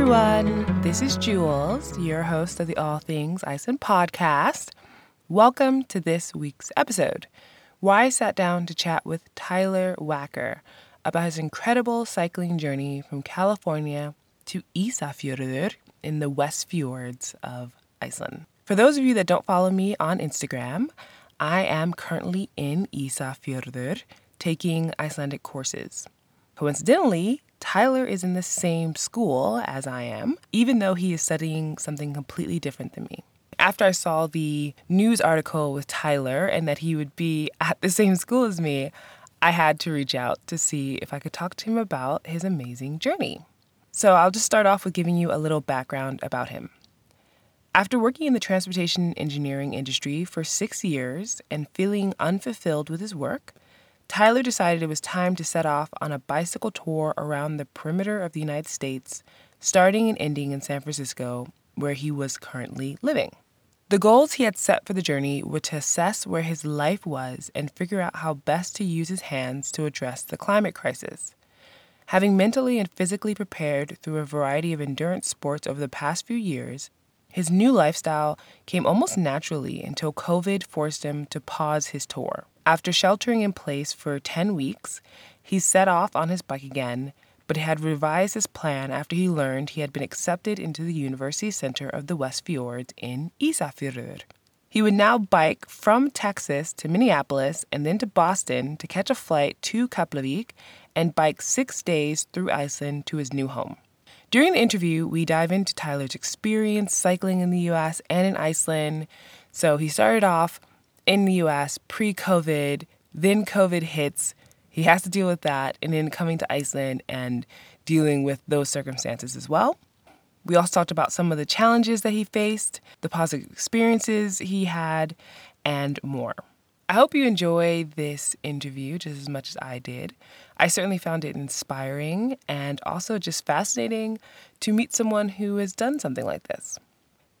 everyone. This is Jules, your host of the All Things Iceland podcast. Welcome to this week's episode, where I sat down to chat with Tyler Wacker about his incredible cycling journey from California to Ísafjörður in the West Fjords of Iceland. For those of you that don't follow me on Instagram, I am currently in Ísafjörður taking Icelandic courses. Coincidentally, Tyler is in the same school as I am, even though he is studying something completely different than me. After I saw the news article with Tyler and that he would be at the same school as me, I had to reach out to see if I could talk to him about his amazing journey. So I'll just start off with giving you a little background about him. After working in the transportation engineering industry for six years and feeling unfulfilled with his work, Tyler decided it was time to set off on a bicycle tour around the perimeter of the United States, starting and ending in San Francisco, where he was currently living. The goals he had set for the journey were to assess where his life was and figure out how best to use his hands to address the climate crisis. Having mentally and physically prepared through a variety of endurance sports over the past few years, his new lifestyle came almost naturally until COVID forced him to pause his tour. After sheltering in place for 10 weeks, he set off on his bike again, but had revised his plan after he learned he had been accepted into the University Center of the West Fjords in Ísafjörður. He would now bike from Texas to Minneapolis and then to Boston to catch a flight to Keflavik and bike six days through Iceland to his new home. During the interview, we dive into Tyler's experience cycling in the US and in Iceland. So he started off in the US pre COVID, then COVID hits. He has to deal with that, and then coming to Iceland and dealing with those circumstances as well. We also talked about some of the challenges that he faced, the positive experiences he had, and more. I hope you enjoy this interview just as much as I did. I certainly found it inspiring and also just fascinating to meet someone who has done something like this.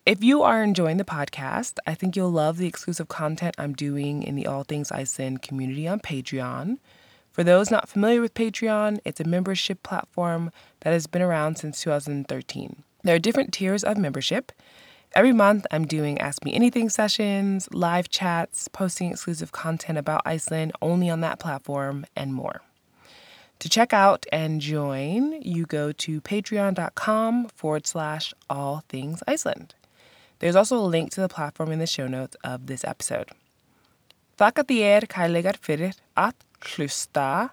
If you are enjoying the podcast, I think you'll love the exclusive content I'm doing in the All Things Iceland community on Patreon. For those not familiar with Patreon, it's a membership platform that has been around since 2013. There are different tiers of membership. Every month, I'm doing Ask Me Anything sessions, live chats, posting exclusive content about Iceland only on that platform, and more. To check out and join, you go to patreon.com forward slash all things Iceland. There's also a link to the platform in the show notes of this episode. Þakka þér kærlegar fyrir að hlusta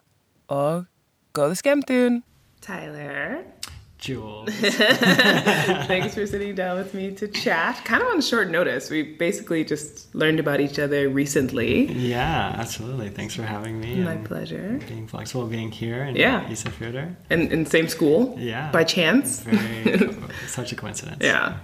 og góða skemmtun. Tyler. Jules. Thanks for sitting down with me to chat. Kind of on short notice. We basically just learned about each other recently. Yeah, absolutely. Thanks for having me. My pleasure. Being flexible, being here in yeah. Ísafjörður. In, in same school? Yeah. By chance? Very, such a coincidence. Yeah.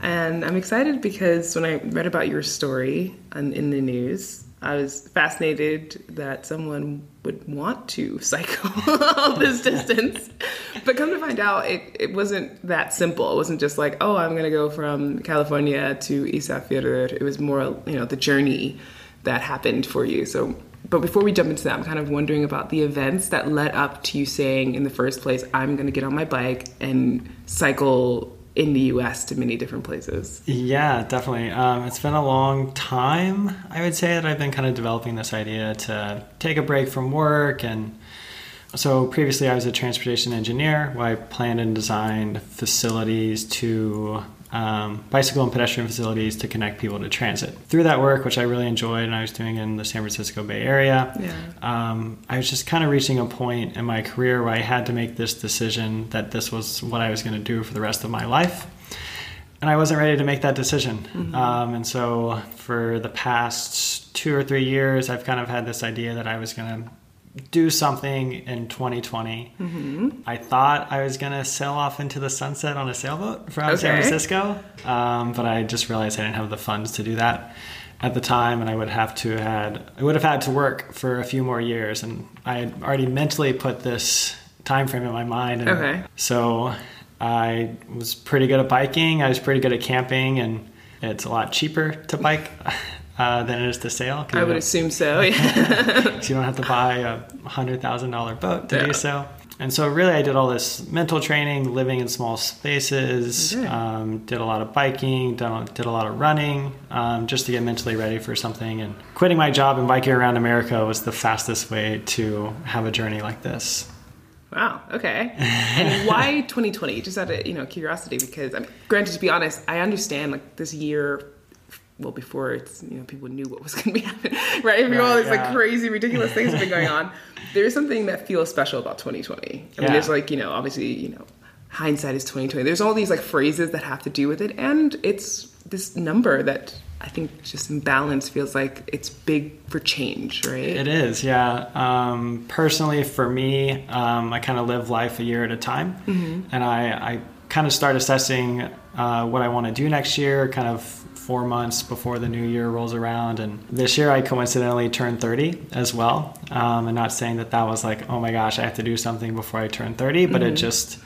And I'm excited because when I read about your story on, in the news, I was fascinated that someone would want to cycle all this distance. but come to find out, it, it wasn't that simple. It wasn't just like, oh, I'm going to go from California to Ísafjörður. It was more, you know, the journey that happened for you. So, but before we jump into that, I'm kind of wondering about the events that led up to you saying in the first place, I'm going to get on my bike and cycle in the US to many different places. Yeah, definitely. Um, it's been a long time, I would say, that I've been kind of developing this idea to take a break from work. And so previously, I was a transportation engineer where I planned and designed facilities to um, bicycle and pedestrian facilities to connect people to transit. Through that work, which I really enjoyed and I was doing in the San Francisco Bay Area, yeah. um, I was just kind of reaching a point in my career where I had to make this decision that this was what I was going to do for the rest of my life. And I wasn't ready to make that decision. Mm-hmm. Um, and so for the past two or three years, I've kind of had this idea that I was going to do something in 2020. Mm-hmm. I thought I was going to sail off into the sunset on a sailboat from okay. San Francisco, um, but I just realized I didn't have the funds to do that at the time, and I would have to had I would have had to work for a few more years, and I had already mentally put this time frame in my mind. And okay. So I was pretty good at biking. I was pretty good at camping, and it's a lot cheaper to bike. uh, than it is to sail. I would assume so. Yeah. so you don't have to buy a hundred thousand dollar boat to yeah. do so. and so really I did all this mental training, living in small spaces, Okay. um, did a lot of biking, did, did a lot of running, um, just to get mentally ready for something. And quitting my job and biking around America was the fastest way to have a journey like this. Wow. Okay. And why 2020? Just out of you know curiosity, because I mean, granted, to be honest, I understand like this year. Well, before it's you know people knew what was going to be happening, right? I mean, all Right, these like crazy, ridiculous things have been going on. There's something that feels special about 2020. I mean, Yeah. there's like you know, obviously you know, hindsight is 2020. There's all these like phrases that have to do with it, and it's this number that I think just in balance feels like it's big for change, right? It is, yeah. Um, personally, for me, um, I kind of live life a year at a time, and I, I kind of start assessing uh, what I want to do next year, kind of four months before the new year rolls around. And this year, I coincidentally turned 30 as well. Um, and not saying that that was like, oh my gosh, I have to do something before I turn 30, but it just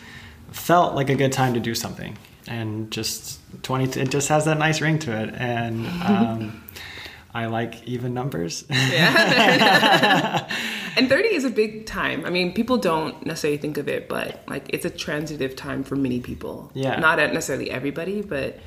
felt like a good time to do something. And just 20, it just has that nice ring to it. And um, I like even numbers. yeah. And 30 is a big time. I mean, people don't necessarily think of it, but like it's a transitive time for many people. Yeah. Not necessarily everybody, but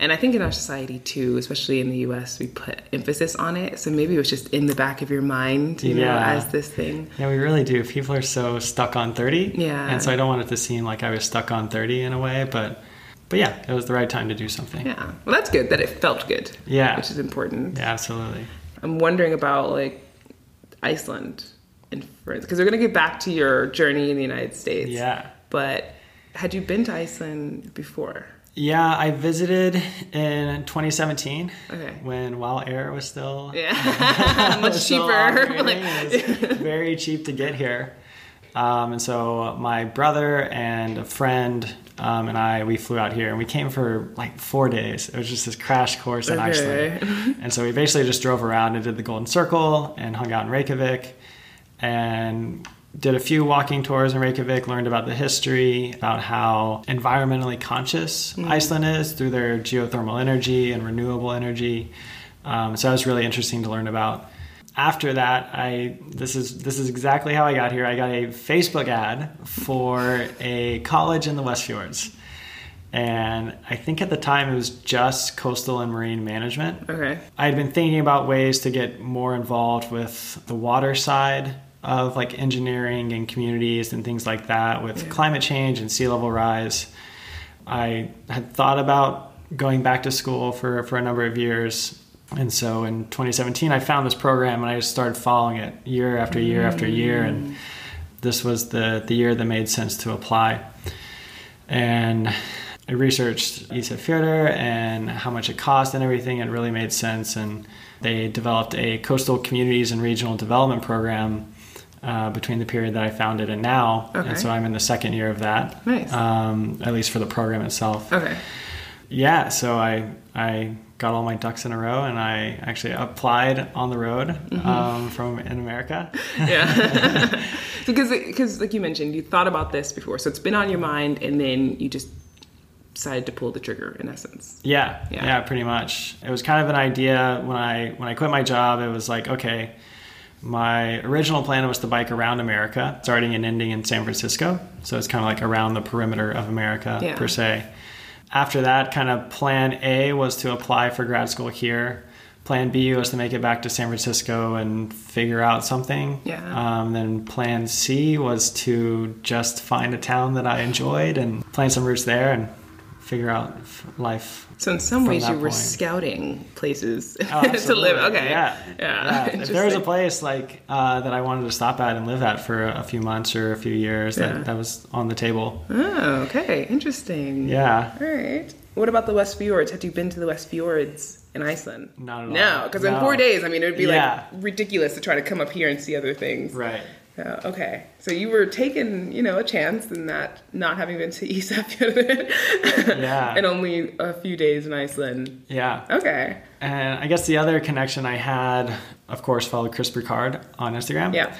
and I think in our society too, especially in the US, we put emphasis on it. So maybe it was just in the back of your mind, you know, as this thing. Yeah, we really do. People are so stuck on 30. Yeah. And so I don't want it to seem like I was stuck on 30 in a way, but but yeah, it was the right time to do something. Yeah. Well, that's good that it felt good. Yeah. Which is important. Yeah, absolutely. I'm wondering about like Iceland and France because we're going to get back to your journey in the United States. Yeah. But had you been to Iceland before? Yeah, I visited in 2017 Okay. when Wow Air was still Yeah, much was cheaper. Like- was very cheap to get here. Um, and so my brother and a friend um, and I, we flew out here and we came for like four days. It was just this crash course in Okay. Iceland. and so we basically just drove around and did the Golden Circle and hung out in Reykjavik and did a few walking tours in Reykjavik, learned about the history, about how environmentally conscious Iceland is through their geothermal energy and renewable energy. Um, so that was really interesting to learn about. After that, I this is this is exactly how I got here. I got a Facebook ad for a college in the West Fjords. And I think at the time it was just coastal and marine management. Okay. I had been thinking about ways to get more involved with the water side of like engineering and communities and things like that with climate change and sea level rise. I had thought about going back to school for, for a number of years. And so in 2017, I found this program and I just started following it year after year after year. And mm. this was the, the year that made sense to apply. And I researched ESA Isafjordur and how much it cost and everything. It really made sense. And they developed a coastal communities and regional development program uh, between the period that I founded and now. Okay. And so I'm in the second year of that. Nice. Um, at least for the program itself. Okay. Yeah, so I I got all my ducks in a row and I actually applied on the road Mm-hmm. um, from in America. Yeah. because because like you mentioned, you thought about this before, so it's been on your mind, and then you just decided to pull the trigger in essence. Yeah, Yeah. yeah, pretty much. It was kind of an idea when I when I quit my job. It was like, okay, my original plan was to bike around America, starting and ending in San Francisco. So it's kind of like around the perimeter of America Yeah. per se. After that, kind of plan A was to apply for grad school here. Plan B was to make it back to San Francisco and figure out something. Yeah. Um, then plan C was to just find a town that I enjoyed and plant some roots there and figure out f- life So in some ways, you were point. scouting places Oh, to live. Okay. Yeah. Yeah. If there was a place like uh, that I wanted to stop at and live at for a few months or a few years, Yeah. that, that was on the table. Oh, okay. Interesting. Yeah. All right. What about the West Fjords? Have you been to the West Fjords in Iceland? Not at all. No, because in four days, I mean, it would be Yeah. like ridiculous to try to come up here and see other things. Right. Yeah, okay. So you were taking, you know, a chance in that not having been to Isafjordur. Yeah. and only a few days in Iceland. Yeah. Okay. And I guess the other connection I had, of course, followed Chris Burkard on Instagram. Yeah.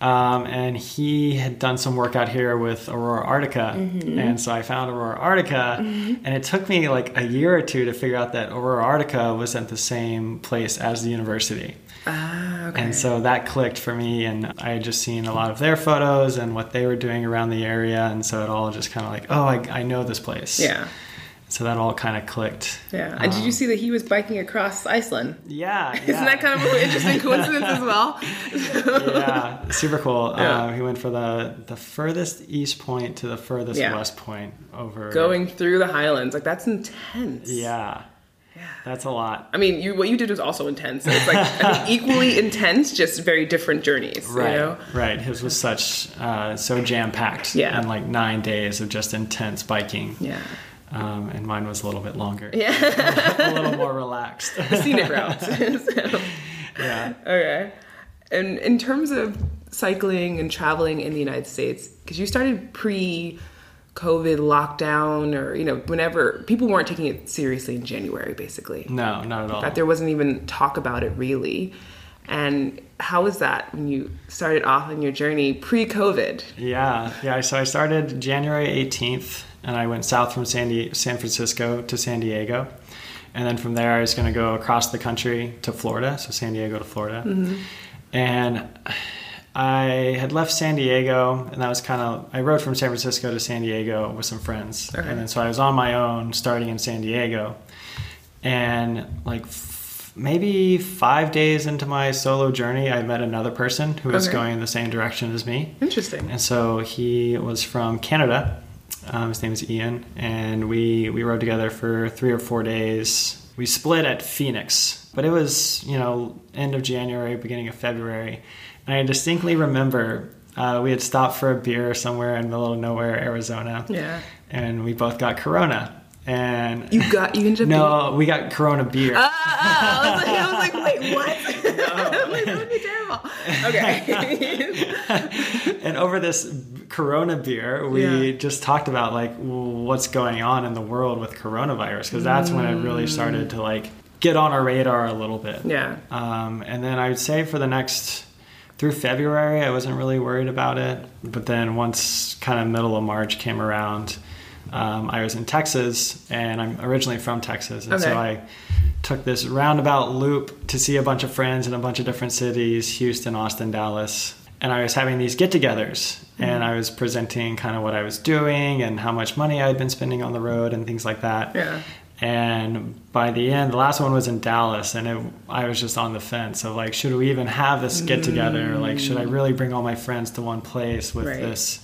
Um, and he had done some work out here with Aurora Arktika. Mm-hmm. And so I found Aurora Arktika. And it took me like a year or two to figure out that Aurora Arktika was at the same place as the university. Ah, Okay. And so that clicked for me, and I had just seen a lot of their photos and what they were doing around the area, and so it all just kind of like, oh, I, I know this place. Yeah. So that all kind of clicked. Yeah. And did you see that he was biking across Iceland? Yeah. Isn't that kind of an interesting coincidence as well? yeah, super cool. Yeah. Uh, he went for the the furthest east point to the furthest Yeah. west point over. Going through the Highlands. Like, that's intense. Yeah. That's a lot. I mean, you what you did was also intense. It's like I think equally intense, just very different journeys. Right, You know? right. His was such uh, so jam packed. Yeah. and like nine days of just intense biking. Yeah. Um, and mine was a little bit longer. Yeah. a little more relaxed. Scenic route. So, yeah. okay. And in terms of cycling and traveling in the United States, because you started pre COVID lockdown or, you know, whenever people weren't taking it seriously in January, basically. No, not at all. that there wasn't even talk about it really. And how was that when you started off on your journey pre-COVID? Yeah, yeah. So I started January 18th, and I went south from San, Di- San Francisco to San Diego, and then from there I was going to go across the country to Florida, so San Diego to Florida, mm-hmm. and I had left San Diego, and that was kind of I rode from San Francisco to San Diego with some friends, Okay. and then so I was on my own starting in San Diego, and like. f- Maybe five days into my solo journey, I met another person who was Okay. going in the same direction as me. Interesting. And so he was from Canada. Um, his name is Ian, and we we rode together for three or four days. We split at Phoenix, but it was you know end of January, beginning of February, and I distinctly remember uh, we had stopped for a beer somewhere in the middle of nowhere, Arizona, Yeah. and we both got Corona. And You got you ended no, we got Corona beer. Ah, I was like, I was like, wait, what? I'm like, that would be terrible. Okay. and over this Corona beer, we Yeah. just talked about like what's going on in the world with coronavirus because that's when it really started to like get on our radar a little bit. yeah. Um, and then I would say for the next through February, I wasn't really worried about it. But then once kind of middle of March came around, um, I was in Texas, and I'm originally from Texas, and so I took this roundabout loop to see a bunch of friends in a bunch of different cities: Houston, Austin, Dallas. And I was having these get-togethers, and I was presenting kind of what I was doing and how much money I had been spending on the road and things like that. Yeah. And by the end, the last one was in Dallas, and it, I was just on the fence of like, should we even have this get together? Like, should I really bring all my friends to one place with Right. this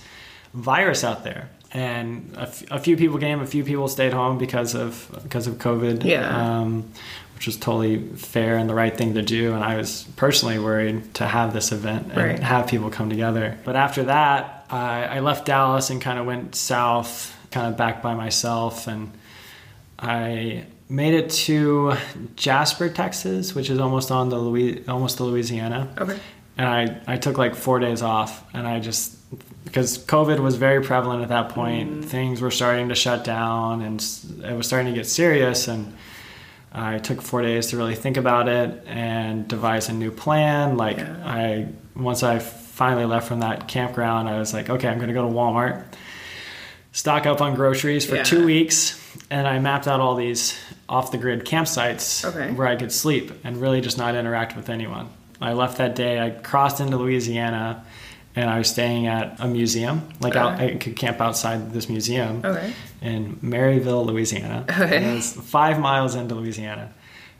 virus out there? And a, f- a few people came, a few people stayed home because of because of COVID. Yeah. Um, which was totally fair and the right thing to do. And I was personally worried to have this event and Right. have people come together. But after that, I, I left Dallas and kind of went south, kind of back by myself, and I made it to Jasper, Texas, which is almost on the Louis, almost to Louisiana. Okay. And I, I took like four days off, and I just because COVID was very prevalent at that point, mm-hmm. things were starting to shut down, and it was starting to get serious. And I took four days to really think about it and devise a new plan. Like Yeah. I once I finally left from that campground, I was like, okay, I'm going to go to Walmart, stock up on groceries for Yeah. two weeks, and I mapped out all these off the grid campsites Okay. where I could sleep and really just not interact with anyone. I left that day. I crossed into Louisiana, and I was staying at a museum. Like out, I could camp outside this museum Okay. in Merryville, Louisiana. Okay. And It was five miles into Louisiana,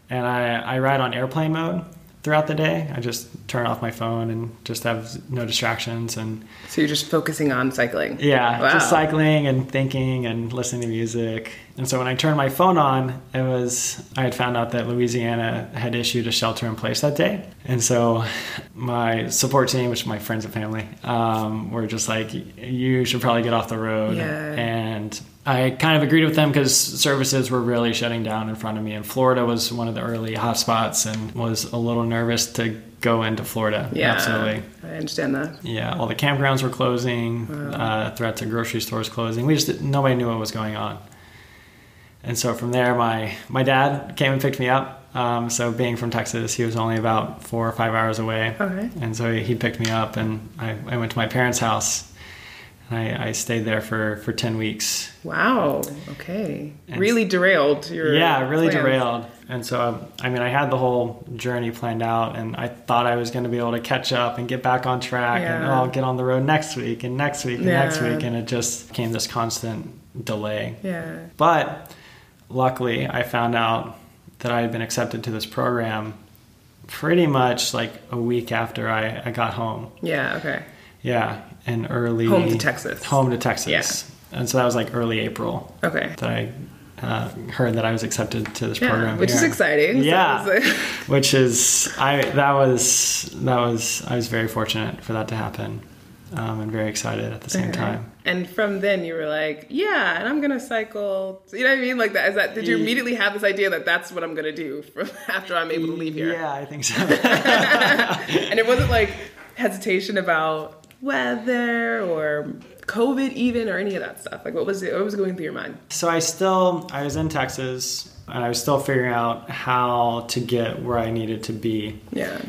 and I I ride on airplane mode throughout the day. I just turn off my phone and just have no distractions and So you're just focusing on cycling. yeah, Wow. just cycling and thinking and listening to music. And so when I turned my phone on, it was I had found out that Louisiana had issued a shelter in place that day. And so my support team, which my friends and family, um, were just like, "You should probably get off the road." Yeah. And I kind of agreed with them because services were really shutting down in front of me, and Florida was one of the early hotspots, and was a little nervous to go into Florida. Yeah. Absolutely. I understand that. Yeah, all the campgrounds were closing. Uh, threat to grocery stores closing. We just nobody knew what was going on. And so from there, my my dad came and picked me up. Um, so being from Texas, he was only about four or five hours away. Okay. And so he picked me up, and I, I went to my parents' house. I, I stayed there for, for 10 weeks. Wow. Okay. And- really derailed your. Yeah, really plans. derailed. And so, um, I mean, I had the whole journey planned out, and I thought I was going to be able to catch up and get back on track, and Yeah. oh, I'll get on the road next week, and next week, and next week, and it just became this constant delay. Yeah. But luckily, I found out that I had been accepted to this program pretty much like a week after I, I got home. Yeah. Okay. Yeah, in early Home to Texas. Home to Texas. Yeah. And so that was like early April Okay. that I uh, heard that I was accepted to this Yeah, program, which is exciting. Yeah, it's like- which is I that was that was I was very fortunate for that to happen, um, and very excited at the same Okay. time. And from then you were like, yeah, and I'm gonna cycle. You know what I mean? Like that. Is that? Did you immediately have this idea that that's what I'm gonna do from after I'm able to leave here? Yeah, I think so. And it wasn't like hesitation about weather or COVID even or any of that stuff. Like what was it? What was going through your mind? so I still I was in Texas, and I was still figuring out how to get where I needed to be Yeah.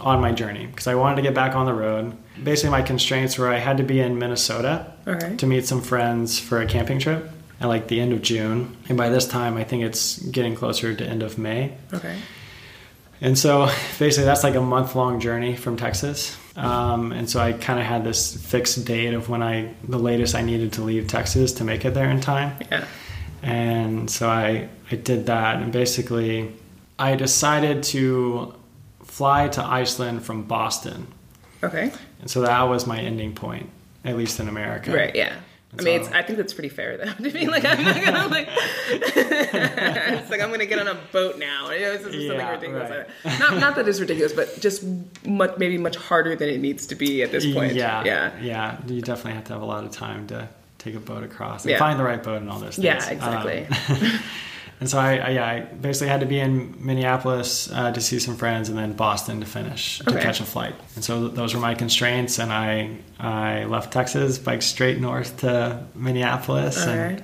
on my journey because I wanted to get back on the road. Basically, my constraints were I had to be in Minnesota to meet some friends for a camping trip at like the end of June, and by this time I think it's getting closer to end of May. Okay. And so basically, that's like a month long journey from Texas. Um, and so I kind of had this fixed date of when I, the latest I needed to leave Texas to make it there in time. Yeah. And so I, I did that. And basically, I decided to fly to Iceland from Boston. Okay. And so that was my ending point, at least in America. Right. Yeah. I And mean, it's, so- I think that's pretty fair, though. To be like, I'm not gonna like, it's like I'm gonna get on a boat now. You know, it's just something Yeah, ridiculous. right. Not, not that it's ridiculous, but just much, maybe much harder than it needs to be at this point. Yeah, Yeah. yeah. You definitely have to have a lot of time to take a boat across and Yeah. find the right boat and all those things. Yeah, exactly. Um, and so I, I, yeah, I basically had to be in Minneapolis uh, to see some friends, and then Boston to finish to catch a flight. And so th- those were my constraints, and I I left Texas, biked straight north to Minneapolis, and Alright.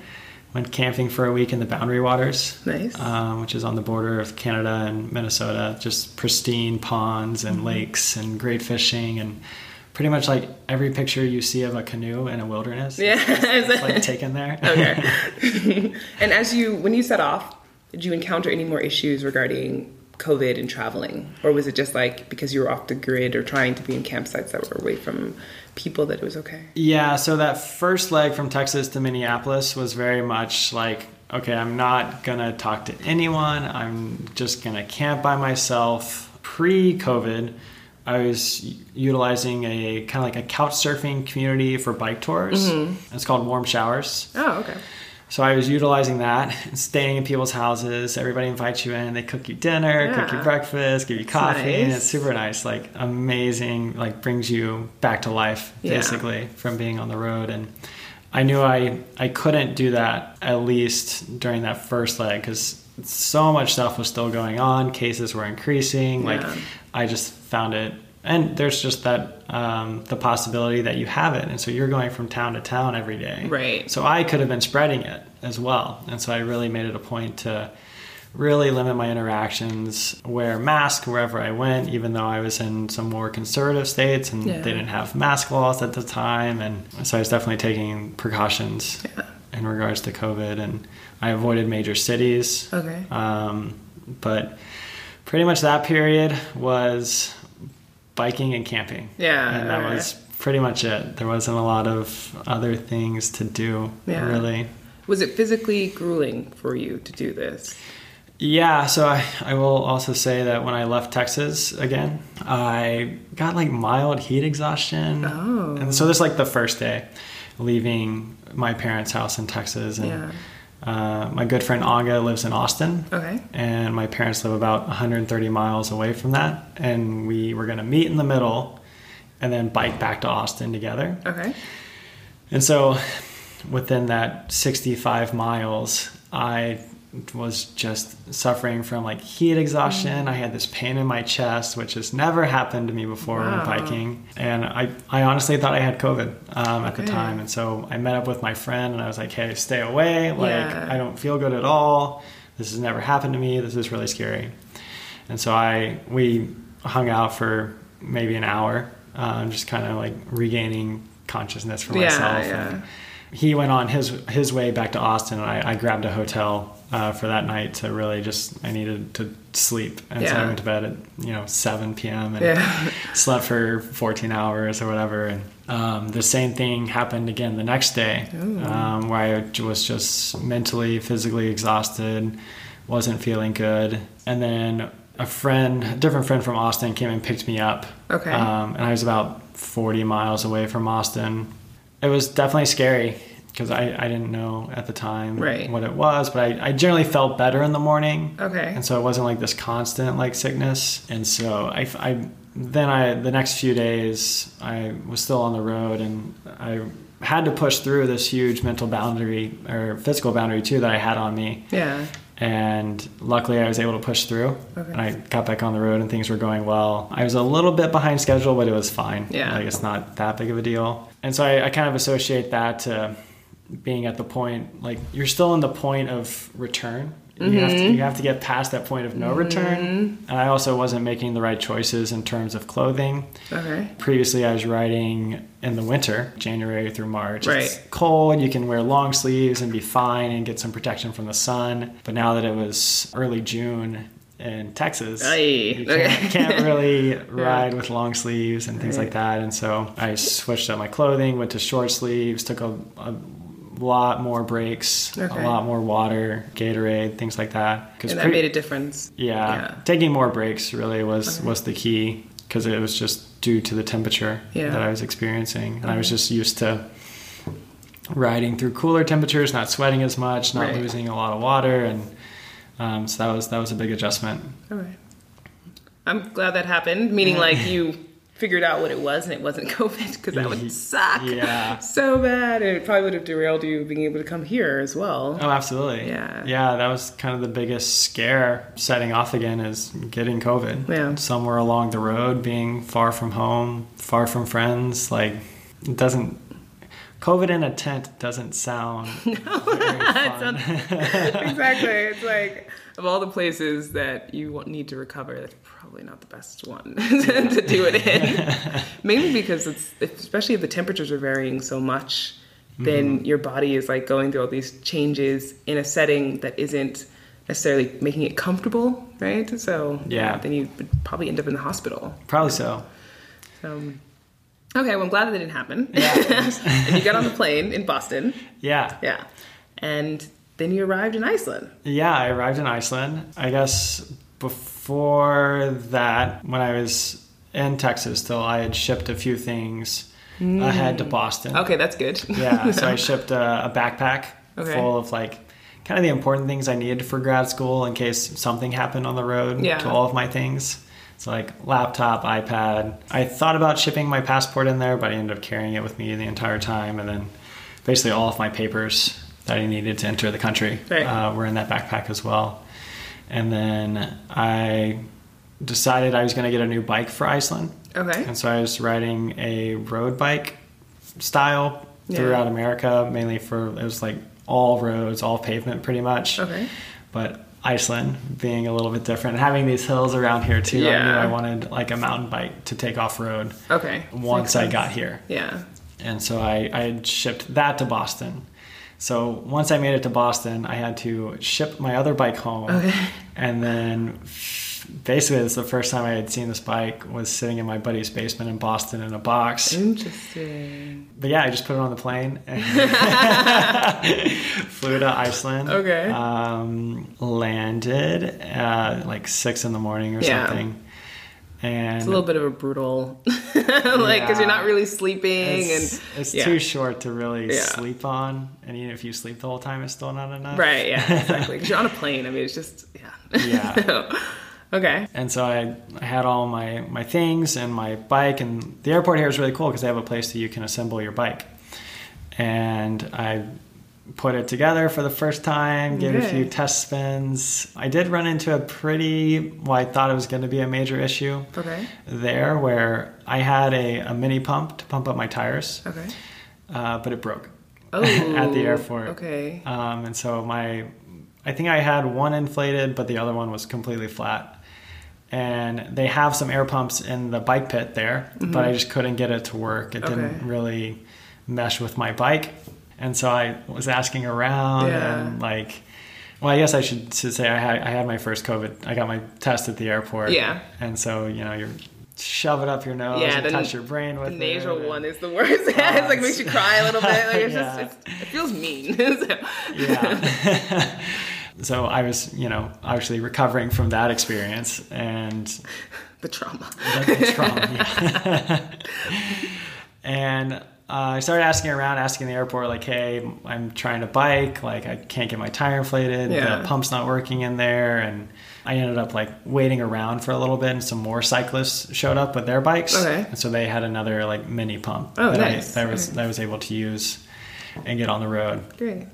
Went camping for a week in the Boundary Waters. Nice. Um, which is on the border of Canada and Minnesota. Just pristine ponds Mm-hmm. and lakes and great fishing and pretty much like every picture you see of a canoe in a wilderness. Yeah. It's like taken there. okay. and as you, when you set off, did you encounter any more issues regarding COVID and traveling, or was it just like because you were off the grid or trying to be in campsites that were away from people that it was okay? Yeah, so that first leg from Texas to Minneapolis was very much like, okay, I'm not gonna talk to anyone. I'm just gonna camp by myself. Pre COVID, I was utilizing a kind of like a couch surfing community for bike tours. Mm-hmm. It's called Warm Showers. Oh, okay. So I was utilizing that, staying in people's houses. Everybody invites you in. They cook you dinner, cook you breakfast, give you coffee, and nice. it's super nice. Like amazing. Like brings you back to life Yeah. basically from being on the road. And I knew I I couldn't do that at least during that first leg because so much stuff was still going on. Cases were increasing. Like I just found it. And there's just that um, the possibility that you have it, and so you're going from town to town every day. Right. So I could have been spreading it as well. And so I really made it a point to really limit my interactions, wear mask wherever I went, even though I was in some more conservative states and Yeah. they didn't have mask laws at the time. And so I was definitely taking precautions Yeah. in regards to COVID. And I avoided major cities. Okay. Um, but pretty much that period was biking and camping. Yeah, And that oh, alright. was pretty much it. There wasn't a lot of other things to do, Yeah. really. Was it physically grueling for you to do this? Yeah, so I, I will also say that when I left Texas again, I got like mild heat exhaustion. Oh. And so this is like the first day leaving my parents' house in Texas. And Yeah. Uh, my good friend Aga lives in Austin. Okay. and my parents live about 130 miles away from that and we were going to meet in the middle and then bike back to austin together Okay. and so within that 65 miles i was just suffering from like heat exhaustion. I had this pain in my chest which has never happened to me before Wow. when biking. And i, I honestly thought i had covid um, at the time. And so i met up with my friend and i was like hey stay away. Like Yeah. i don't feel good at all. This has never happened to me. This is really scary. And so i we hung out for maybe an hour um, just kind of like regaining consciousness for myself. yeah. And he went on his his way back to Austin, and I, I grabbed a hotel uh, for that night to really just I needed to sleep, and so I went to bed at you know 7 p.m. and Yeah. slept for 14 hours or whatever. And um, the same thing happened again the next day, um, where I was just mentally, physically exhausted, wasn't feeling good. And then a friend, a different friend from Austin, came and picked me up. Okay. Um, and I was about 40 miles away from Austin. It was definitely scary because I, I didn't know at the time Right. what it was, but I, I generally felt better in the morning. Okay. And so it wasn't like this constant like sickness. And so I, I then I the next few days I was still on the road and I had to push through this huge mental boundary or physical boundary too that I had on me. Yeah. And luckily I was able to push through. Okay. And I got back on the road and things were going well. I was a little bit behind schedule, but it was fine. Yeah. Like it's not that big of a deal. And so I, I kind of associate that to being at the point like you're still in the point of return. You, have to, you mm-hmm. have to get past that point of no mm-hmm. return. And I also wasn't making the right choices in terms of clothing. Okay. Previously, I was riding in the winter, January through March. It's Right. cold, you can wear long sleeves and be fine and get some protection from the sun. But now that it was early June in Texas, Aye. you can't, can't really ride with long sleeves and things Right. like that. And so I switched up my clothing, went to short sleeves, took a, a lot more breaks, Okay. a lot more water, Gatorade, things like that. And that made a difference. yeah, Yeah. taking more breaks really was was the key because it was just due to the temperature Yeah. that I was experiencing, and I was just used to riding through cooler temperatures, not sweating as much, not Right. losing a lot of water, and um, so that was that was a big adjustment. All right. I'm glad that happened, meaning like you figured out what it was and it wasn't COVID because that would suck Yeah. so bad. And it probably would have derailed you being able to come here as well. Oh, absolutely. Yeah. Yeah, that was kind of the biggest scare setting off again is getting COVID. Yeah. Somewhere along the road, being far from home, far from friends. Like, it doesn't. COVID in a tent doesn't sound very fun. exactly. It's like of all the places that you need to recover, that's probably not the best one to do it in. Mainly because it's especially if the temperatures are varying so much, then Mm-hmm. your body is like going through all these changes in a setting that isn't necessarily making it comfortable, right? So Yeah. then you would probably end up in the hospital. Probably so. So, okay, well, I'm glad that it didn't happen. Yeah. and you got on the plane in Boston. Yeah. Yeah. And then you arrived in Iceland. Yeah, I arrived in Iceland. I guess before that, when I was in Texas still, I had shipped a few things mm. ahead to Boston. Okay, that's good. Yeah, so I shipped a, a backpack Okay. full of like kind of the important things I needed for grad school in case something happened on the road Yeah. to all of my things. So like laptop, iPad. I thought about shipping my passport in there, but I ended up carrying it with me the entire time, and then basically all of my papers that I needed to enter the country Right. uh, were in that backpack as well. And then I decided I was going to get a new bike for Iceland. Okay. And so I was riding a road bike style Yeah. throughout America, mainly for it was like all roads, all pavement pretty much. Okay. But Iceland being a little bit different, having these hills around here too, I knew I wanted like a mountain bike to take off road Okay. once I got here. Yeah. And so I, I had shipped that to Boston. So once I made it to Boston, I had to ship my other bike home. Okay. And then basically, it's the first time I had seen this bike was sitting in my buddy's basement in Boston in a box. Interesting. But yeah, I just put it on the plane and flew to Iceland. Okay. Um, landed uh, like six in the morning or Yeah. something. And It's a little bit of a brutal, like, because you're not really sleeping, it's, and it's yeah. too short to really Yeah. sleep on. And even if you sleep the whole time, it's still not enough. right, yeah, exactly. Because you're on a plane. I mean, it's just, yeah. Yeah. okay. And so I, I had all my, my things and my bike, and the airport here is really cool because they have a place that you can assemble your bike. And I put it together for the first time, gave it a few test spins. I did run into a pretty, well, I thought it was going to be a major issue Okay. there where I had a, a mini pump to pump up my tires, Okay. uh, but it broke Oh. at the airport. Okay. Um, and so my, I think I had one inflated, but the other one was completely flat. and they have some air pumps in the bike pit there, but I just couldn't get it to work. It Okay. didn't really mesh with my bike, and so I was asking around Yeah. and like. Well, I guess I should, should say I had I had my first COVID. I got my test at the airport. Yeah. And so you know you're shove it up your nose Yeah, and touch your brain with The nasal it. one is the worst. it's like makes you cry a little bit. Like it's Yeah. just it's, it feels mean. So- yeah. so I was, you know, obviously recovering from that experience and the trauma. the, the trauma. yeah. and uh, I started asking around, asking the airport, like, hey, I'm trying to bike, like, I can't get my tire inflated, Yeah. the pump's not working in there. And I ended up like waiting around for a little bit, and some more cyclists showed up with their bikes. Okay. And so they had another like mini pump Oh, that, nice. I, that was that I was able to use and get on the road. Great.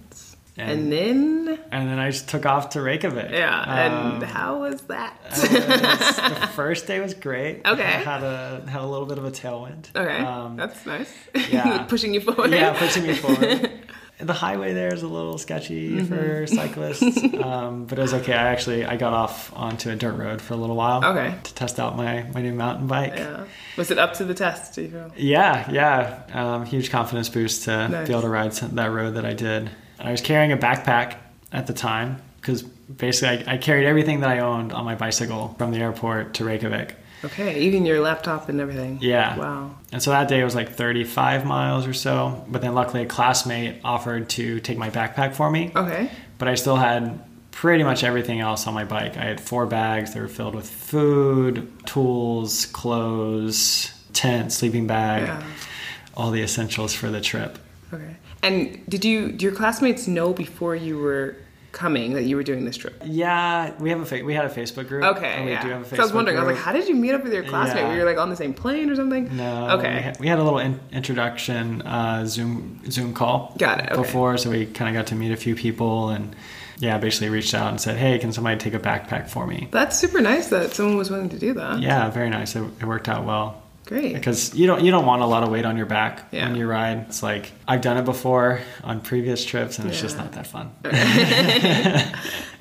And- And, then And then I just took off to Reykjavik. yeah, and Um, how was that? the first day was great. Okay. I had a had a little bit of a tailwind. okay, Um, that's nice. yeah. Pushing you forward. yeah, pushing me forward. The highway there is a little sketchy Mm-hmm. for cyclists, um, but it was okay. I actually I got off onto a dirt road for a little while. Okay. To test out my my new mountain bike. Yeah. Was it up to the test? Do you feel? Yeah, yeah. Um, huge confidence boost to Nice. be able to ride that road that I did. I was carrying a backpack at the time because basically I, I carried everything that I owned on my bicycle from the airport to Reykjavik. Okay, even your laptop and everything. Yeah. Wow. And so that day it was like 35 miles or so. But then luckily a classmate offered to take my backpack for me. Okay. But I still had pretty much everything else on my bike. I had four bags. They were filled with food, tools, clothes, tent, sleeping bag, Yeah. all the essentials for the trip. Okay. And did you? Do your classmates know before you were coming that you were doing this trip? Yeah, we have a fa- we had a Facebook group. Okay. and we yeah. do have a Facebook so I was wondering. I was like, how did you meet up with your classmate? Yeah. Were you like on the same plane or something? No. Okay. We had, we had a little in, introduction uh, Zoom Zoom call. Got it, okay. Before, so we kind of got to meet a few people and yeah, basically reached out and said, "Hey, can somebody take a backpack for me?" That's super nice that someone was willing to do that. Yeah, very nice. It, it worked out well Great. because you don't you don't want a lot of weight on your back Yeah. when you ride. It's like I've done it before on previous trips, and it's just not that fun.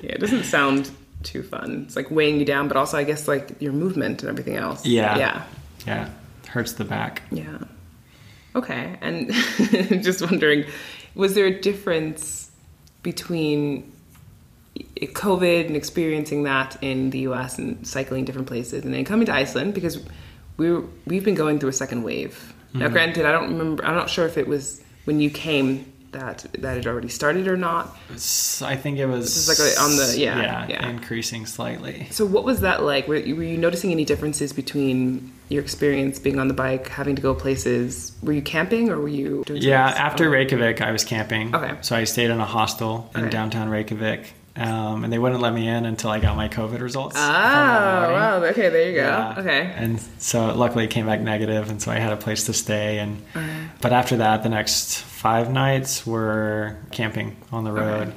Yeah, it doesn't sound too fun. It's like weighing you down, but also I guess like your movement and everything else. Yeah. Yeah. Yeah, hurts the back. Yeah. Okay. And just wondering, was there a difference between COVID and experiencing that in the US and cycling different places and then coming to Iceland because we were, we've been going through a second wave. Now, mm-hmm. granted, I don't remember, I'm not sure if it was when you came that that had already started or not. It's- I think it was This is like on the- yeah, yeah, yeah. increasing slightly. So, what was that like? Were you, were you noticing any differences between your experience being on the bike, having to go places? Were you camping or were you doing Yeah, after Reykjavik, I was camping. Okay. So I stayed in a hostel in Okay. downtown Reykjavik, um, and they wouldn't let me in until I got my COVID results. outing. wow. Okay, there you go. Yeah. Okay. And so luckily it came back negative, and so I had a place to stay. And but after that, the next five nights were camping on the road,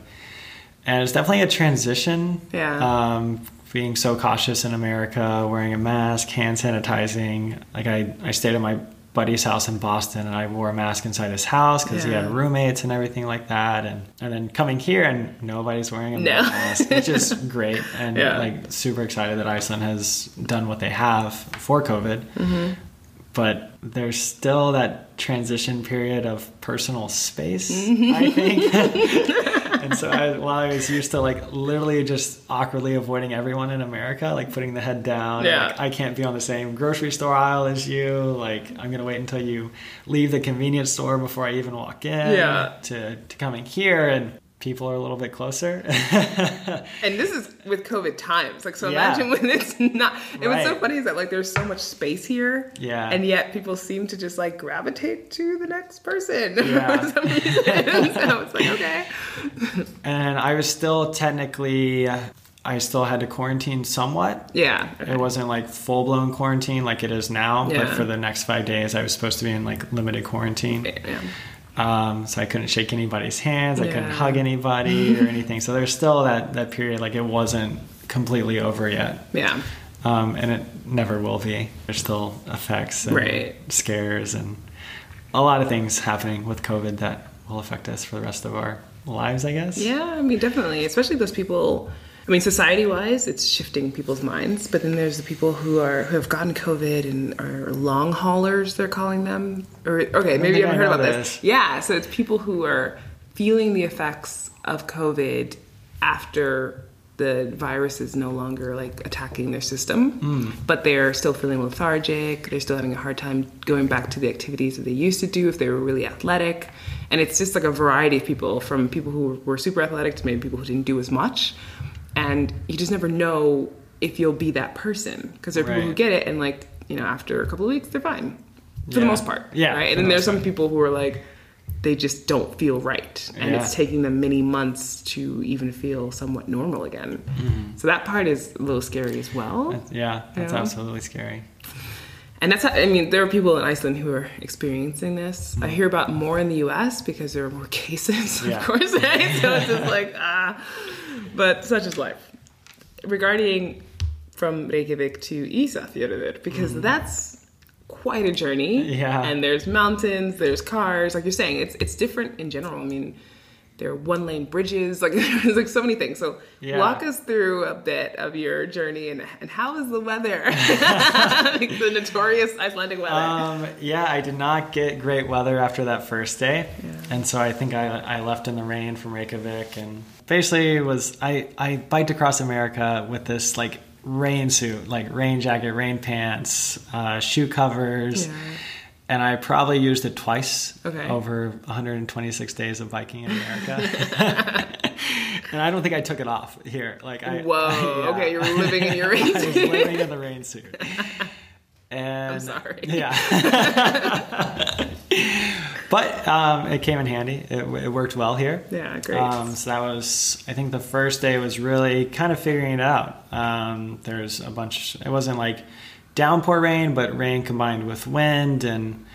and it's definitely a transition. Yeah. Um, being so cautious in America, wearing a mask, hand sanitizing. Like I, I stayed at my buddy's house in Boston, and I wore a mask inside his house because he had roommates and everything like that. And and then coming here, and nobody's wearing a No. mask, which is great. And Yeah. like super excited that Iceland has done what they have for COVID. Mm-hmm. But there's still that transition period of personal space, Mm-hmm. I think. and so I, while I was used to like literally just awkwardly avoiding everyone in America, like putting the head down, Yeah. like, I can't be on the same grocery store aisle as you. Like I'm gonna wait until you leave the convenience store before I even walk in. Yeah. To to coming here and people are a little bit closer. And this is with COVID times. Like, so Yeah. imagine when it's not. And what's so funny is that, like, there's so much space here. Yeah. And yet people seem to just, like, gravitate to the next person Yeah. for some reason. so it's like, okay. and I was still technically, I still had to quarantine somewhat. Yeah. It wasn't like full blown quarantine like it is now, yeah. but for the next five days, I was supposed to be in like limited quarantine. Yeah. Um, so I couldn't shake anybody's hands, I couldn't hug anybody or anything. So there's still that, that period, like it wasn't completely over yet. Yeah. Um, and it never will be. There's still effects and Right. scares and a lot of things happening with COVID that will affect us for the rest of our lives, I guess. Yeah, I mean, definitely, especially those people I mean, society-wise, it's shifting people's minds. But then there's the people who are who have gotten COVID and are long haulers. They're calling them. Or okay, maybe you haven't heard about this. this. Yeah, so it's people who are feeling the effects of COVID after the virus is no longer like attacking their system, but they're still feeling lethargic. They're still having a hard time going back to the activities that they used to do if they were really athletic. And it's just like a variety of people from people who were super athletic to maybe people who didn't do as much. And you just never know if you'll be that person because there are people who get it and like, you know, after a couple of weeks, they're fine for the most part. Yeah, Right. And then there's some people who are like, they just don't feel right. And it's taking them many months to even feel somewhat normal again. Mm-hmm. So that part is a little scary as well. Yeah, that's Yeah. absolutely scary. And that's how, I mean, there are people in Iceland who are experiencing this. I hear about more in the US because there are more cases, Yeah. of course, right? So it's just like, ah. But such is life. Regarding from Reykjavik to Ísafjörður, because that's quite a journey. Mm. Yeah. And there's mountains, there's cars, like you're saying, it's it's different in general. I mean, there are one lane bridges, like there's like so many things. So Yeah. walk us through a bit of your journey and and how is the weather? like the notorious Icelandic weather. Um, yeah, I did not get great weather after that first day, and so I think I, I left in the rain from Reykjavik, and basically was I I biked across America with this like rain suit, like rain jacket, rain pants, uh, shoe covers. Yeah. And I probably used it twice Okay. over 126 days of biking in America. and I don't think I took it off here. Like I, Whoa. yeah. Okay, you were living in your rain I was suit. living in the rain suit. And I'm sorry. Yeah. but um, it came in handy. It, it worked well here. Yeah, great. Um, so that was, I think the first day was really kind of figuring it out. Um, there's a bunch, it wasn't like downpour rain, but rain combined with wind and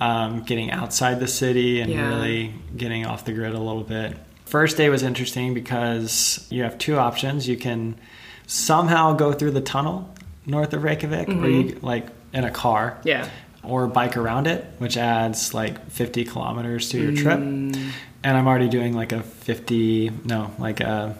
um, getting outside the city and Yeah. really getting off the grid a little bit. First day was interesting because you have two options. You can somehow go through the tunnel north of Reykjavik, or you like in a car Mm-hmm. yeah. or bike around it, which adds like 50 kilometers to your trip. Mm. And I'm already doing like a 50, no, like a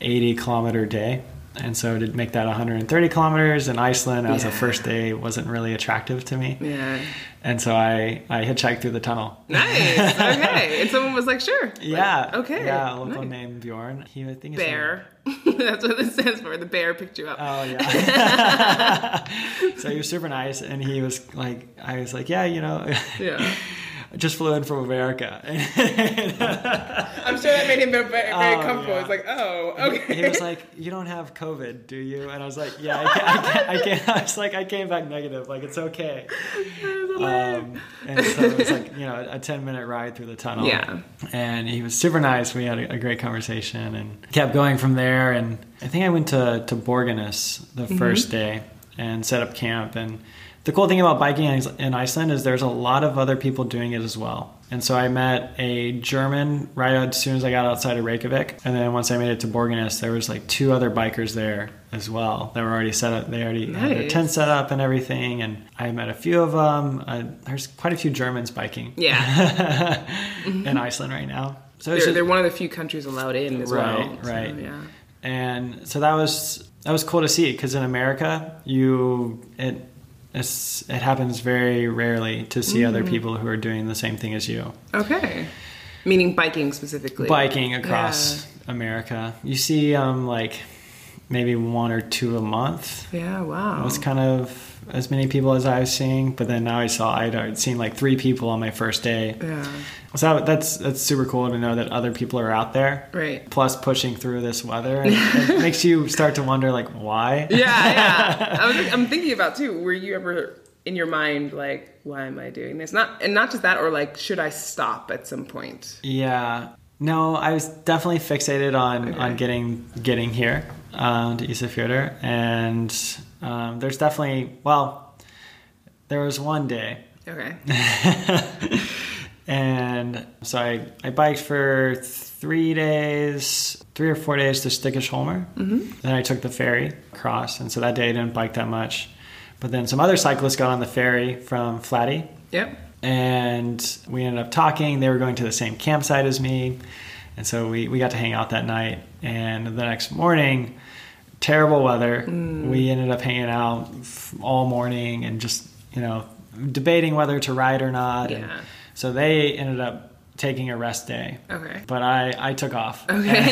80 kilometer day. And so to make that 130 kilometers in Iceland as a first day wasn't really attractive to me. Yeah. And so I, I hitchhiked through the tunnel. Nice. Okay. and someone was like, sure. Like, Yeah. okay. Yeah, a local nice. named Bjorn. He, I think Bear. That's what this stands for. The bear picked you up. Oh yeah. so he was super nice, and he was like, I was like, yeah, you know, Yeah. Just flew in from America. I'm sure that made him very, very Oh, comfortable. yeah. It's like, oh, okay. he was like, "You don't have COVID, do you?" And I was like, "Yeah, I can't." I, can't, I, can't. I was like, "I came back negative. Like it's okay." Um, and so it was like you know a ten minute ride through the tunnel. Yeah. And he was super nice. We had a, a great conversation and kept going from there. And I think I went to to Borgarnes the Mm-hmm. first day and set up camp. And the cool thing about biking in Iceland is there's a lot of other people doing it as well. And so I met a German right as soon as I got outside of Reykjavik. And then once I made it to Borgarnes, there was like two other bikers there as well that were already set up. They already had their tent set up and everything. And I met a few of them. Uh, there's quite a few Germans biking Yeah. in Iceland right now. So They're, just- they're one of the few countries allowed in as well. Right, So, right. yeah. and so that was that was cool to see because in America, you it it's, it happens very rarely to see Mm. other people who are doing the same thing as you. Okay. Meaning biking specifically. biking across America. You see um, like maybe one or two a month. Yeah, wow. It was kind of as many people as I was seeing, but then now I saw I'd, I'd seen like three people on my first day. yeah. So that's that's super cool to know that other people are out there. Right. Plus pushing through this weather, it makes you start to wonder like why. Yeah, yeah. I was, I'm thinking about too. Were you ever in your mind like, why am I doing this? Not and not just that, or like, should I stop at some point? Yeah. No, I was definitely fixated on on getting getting here um, to Isafjordur, and um, there's definitely well, there was one day, Okay. and so I I biked for three days, three or four days to Stykkishólmur. Mm-hmm. Then I took the ferry across, and so that day I didn't bike that much. But then some other cyclists got on the ferry from Flatey, Yep. and we ended up talking. They were going to the same campsite as me, And so we, we got to hang out that night. And the next morning, terrible weather. Mm. We ended up hanging out all morning and just, you know, debating whether to ride or not. And Yeah. so they ended up taking a rest day. Okay. But I, I took off. Okay.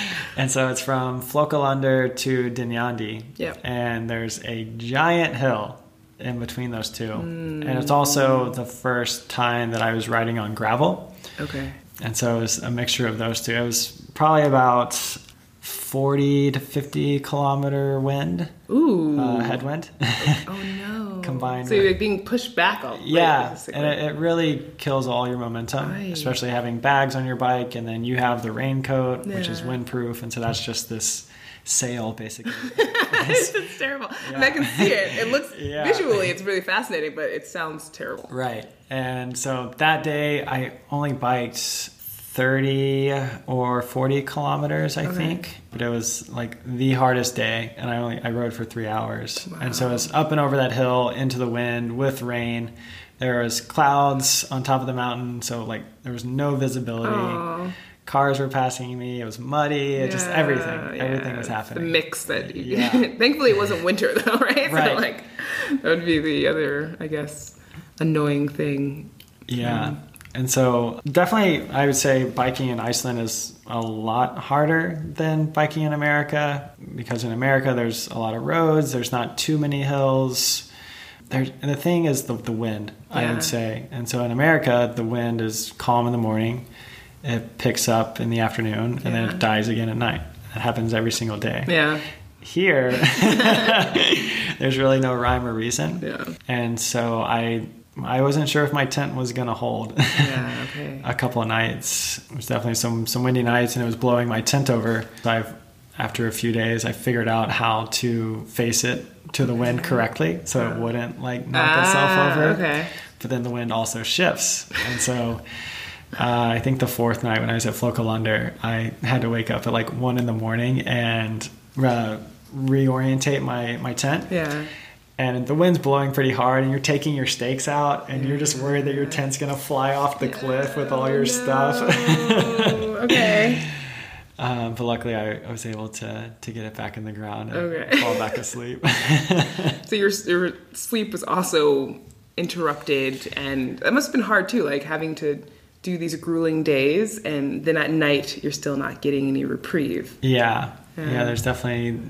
And so it's from Flókalundur to Dynjandi. Yep. And there's a giant hill in between those two. And it's also the first time that I was riding on gravel. okay. And so it was a mixture of those two. It was probably about 40 to 50 kilometer wind, Ooh. uh, headwind. oh no. combined So you're being pushed back all yeah. And it, it really kills all your momentum, Right. especially having bags on your bike. And then you have the raincoat, which is windproof. And so that's just this sail, basically. it's just terrible. And I can see it. It looks Yeah. visually it's really fascinating, but it sounds terrible. Right. And so that day I only biked 30 or 40 kilometers, I Okay. think. But it was like the hardest day and I only I rode for 3 hours. And so it was up and over that hill into the wind with rain. There was clouds on top of the mountain, so like there was no visibility. Aw. Cars were passing me. It was muddy. It just Yeah, everything. Everything yeah. was happening The mix that you, Yeah. thankfully it wasn't winter though, right? So Right. like that would be the other, I guess, annoying thing. Yeah. Um, And so definitely I would say biking in Iceland is a lot harder than biking in America because in America there's a lot of roads, there's not too many hills. There's, and the thing is the, the wind, I would say. And so in America, the wind is calm in the morning, it picks up in the afternoon, and then it dies again at night. That happens every single day. Yeah. Here, there's really no rhyme or reason. Yeah. And so I I wasn't sure if my tent was gonna hold. Yeah, okay. a couple of nights. It was definitely some some windy nights, and it was blowing my tent over. So I've after a few days, I figured out how to face it to the wind correctly, so it wouldn't like knock itself Ah, over. okay. But then the wind also shifts, and so. Uh, I think the fourth night when I was at Flókalundur, I had to wake up at like one in the morning and uh, reorientate my, my tent Yeah. And the wind's blowing pretty hard and you're taking your stakes out and you're just worried that your tent's gonna fly off the cliff with all your stuff Oh, okay. um, but luckily I, I was able to to get it back in the ground and Okay. fall back asleep So your your sleep was also interrupted, and that must have been hard too, like having to do these grueling days, and then at night you're still not getting any reprieve. yeah Yeah. yeah there's definitely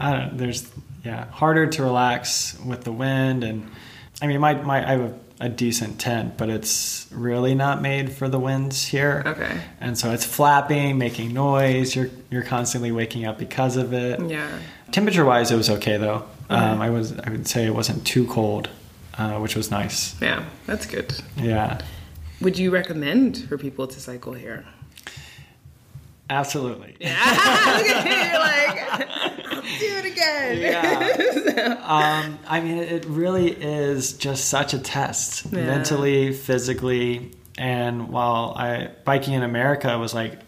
I don't there's yeah harder to relax with the wind and I mean my, my I have a, a decent tent but it's really not made for the winds here Okay. and so it's flapping making noise you're you're constantly waking up because of it Yeah. Temperature wise, it was okay though. Um, I was I would say it wasn't too cold, uh, which was nice. Yeah, that's good. Yeah, Would you recommend for people to cycle here? absolutely. Look at you, you're like, it again. Yeah. um, I mean, it really is just such a test, Yeah. mentally, physically, and while I biking in America was like.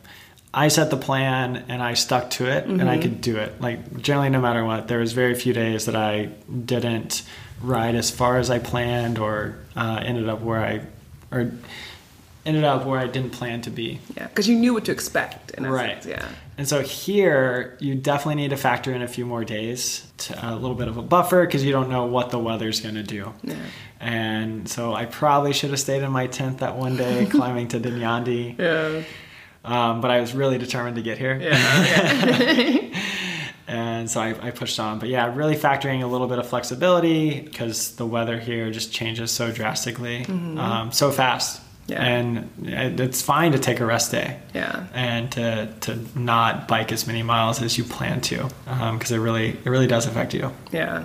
I set the plan and I stuck to it and I could do it. Like generally no matter what, there was very few days that I didn't ride as far as I planned or uh, ended up where I or ended up where I didn't plan to be. Yeah, because you knew what to expect. In Right. essence, Yeah. And so here, you definitely need to factor in a few more days, to, a little bit of a buffer, because you don't know what the weather's going to do. Yeah. And so I probably should have stayed in my tent that one day, climbing to Dynjandi. Yeah. Um, but I was really determined to get here. Yeah. And so I, I pushed on. But yeah, really factoring a little bit of flexibility because the weather here just changes so drastically, um, so fast. Yeah. And it's fine to take a rest day. Yeah. and to, to not bike as many miles as you plan to because it really it really does affect you Yeah.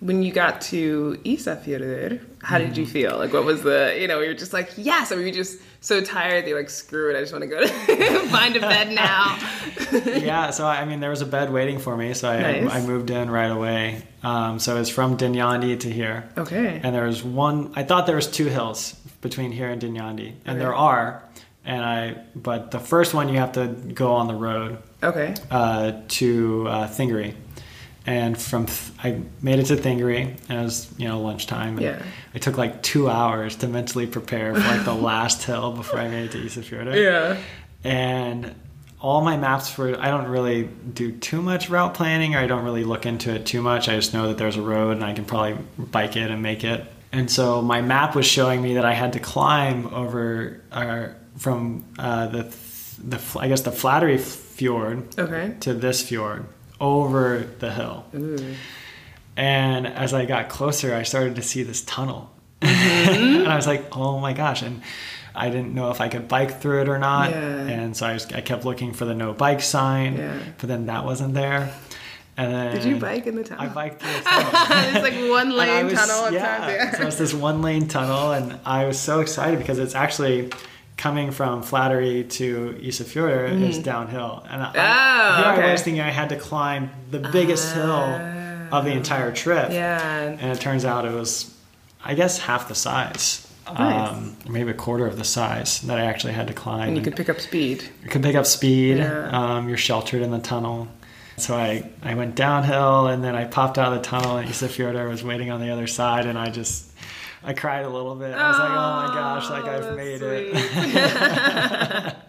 When you got to Isafjordur, how did you feel? Like, what was the, you know, you're just like, yes, or were you just so tired that you're like, screw it, I just want to go to find a bed now? yeah so i mean there was a bed waiting for me so i, Nice. I moved in right away um, so it's from Dynjandi to here Okay. and there was one i thought there was two hills between here and Dynjandi and Okay. there are and i but the first one you have to go on the road Okay. uh, to uh. And from th- I made it to Þingeyri, and it was you know lunchtime. And Yeah. It took like two hours to mentally prepare for like the last hill before I made it to Isafjorda. Yeah. And all my maps for I don't really do too much route planning, or I don't really look into it too much. I just know that there's a road, and I can probably bike it and make it. And so my map was showing me that I had to climb over uh, from uh, the the I guess the Flateyri fjord Okay. to this fjord over the hill. And as I got closer, I started to see this tunnel. and I was like, oh my gosh. And I didn't know if I could bike through it or not. Yeah. And so I, just, I kept looking for the no bike sign, Yeah. but then that wasn't there. And then Did you bike in the tunnel? I biked through the tunnel. it's like one lane was- tunnel at yeah. Yeah. So it's this one lane tunnel, and I was so excited because it's actually coming from Flateyri to Isafjordur is downhill, and I, Mm-hmm. Oh, okay. I was thinking I had to climb the biggest hill of the entire trip, yeah. and it turns out it was, I guess, half the size. Nice. Um, maybe a quarter of the size that I actually had to climb. And you could pick up speed. you can pick up speed. Yeah. Um, you're sheltered in the tunnel. So I, I went downhill and then I popped out of the tunnel and Isafjordur was waiting on the other side and I just I cried a little bit. I was like, oh my gosh, like I've oh, that's made it.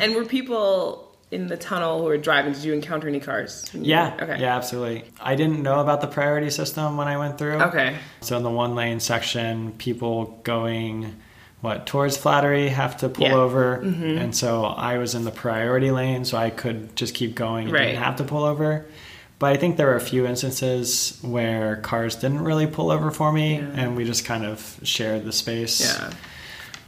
And were people in the tunnel who were driving? Did you encounter any cars? yeah. Okay. Yeah, absolutely. I didn't know about the priority system when I went through. Okay. So in the one lane section, people going what towards Flateyri have to pull Yeah. Mm-hmm. over, and so I was in the priority lane, so I could just keep going and Right. didn't have to pull over. But I think there were a few instances where cars didn't really pull over for me, Yeah. and we just kind of shared the space, Yeah.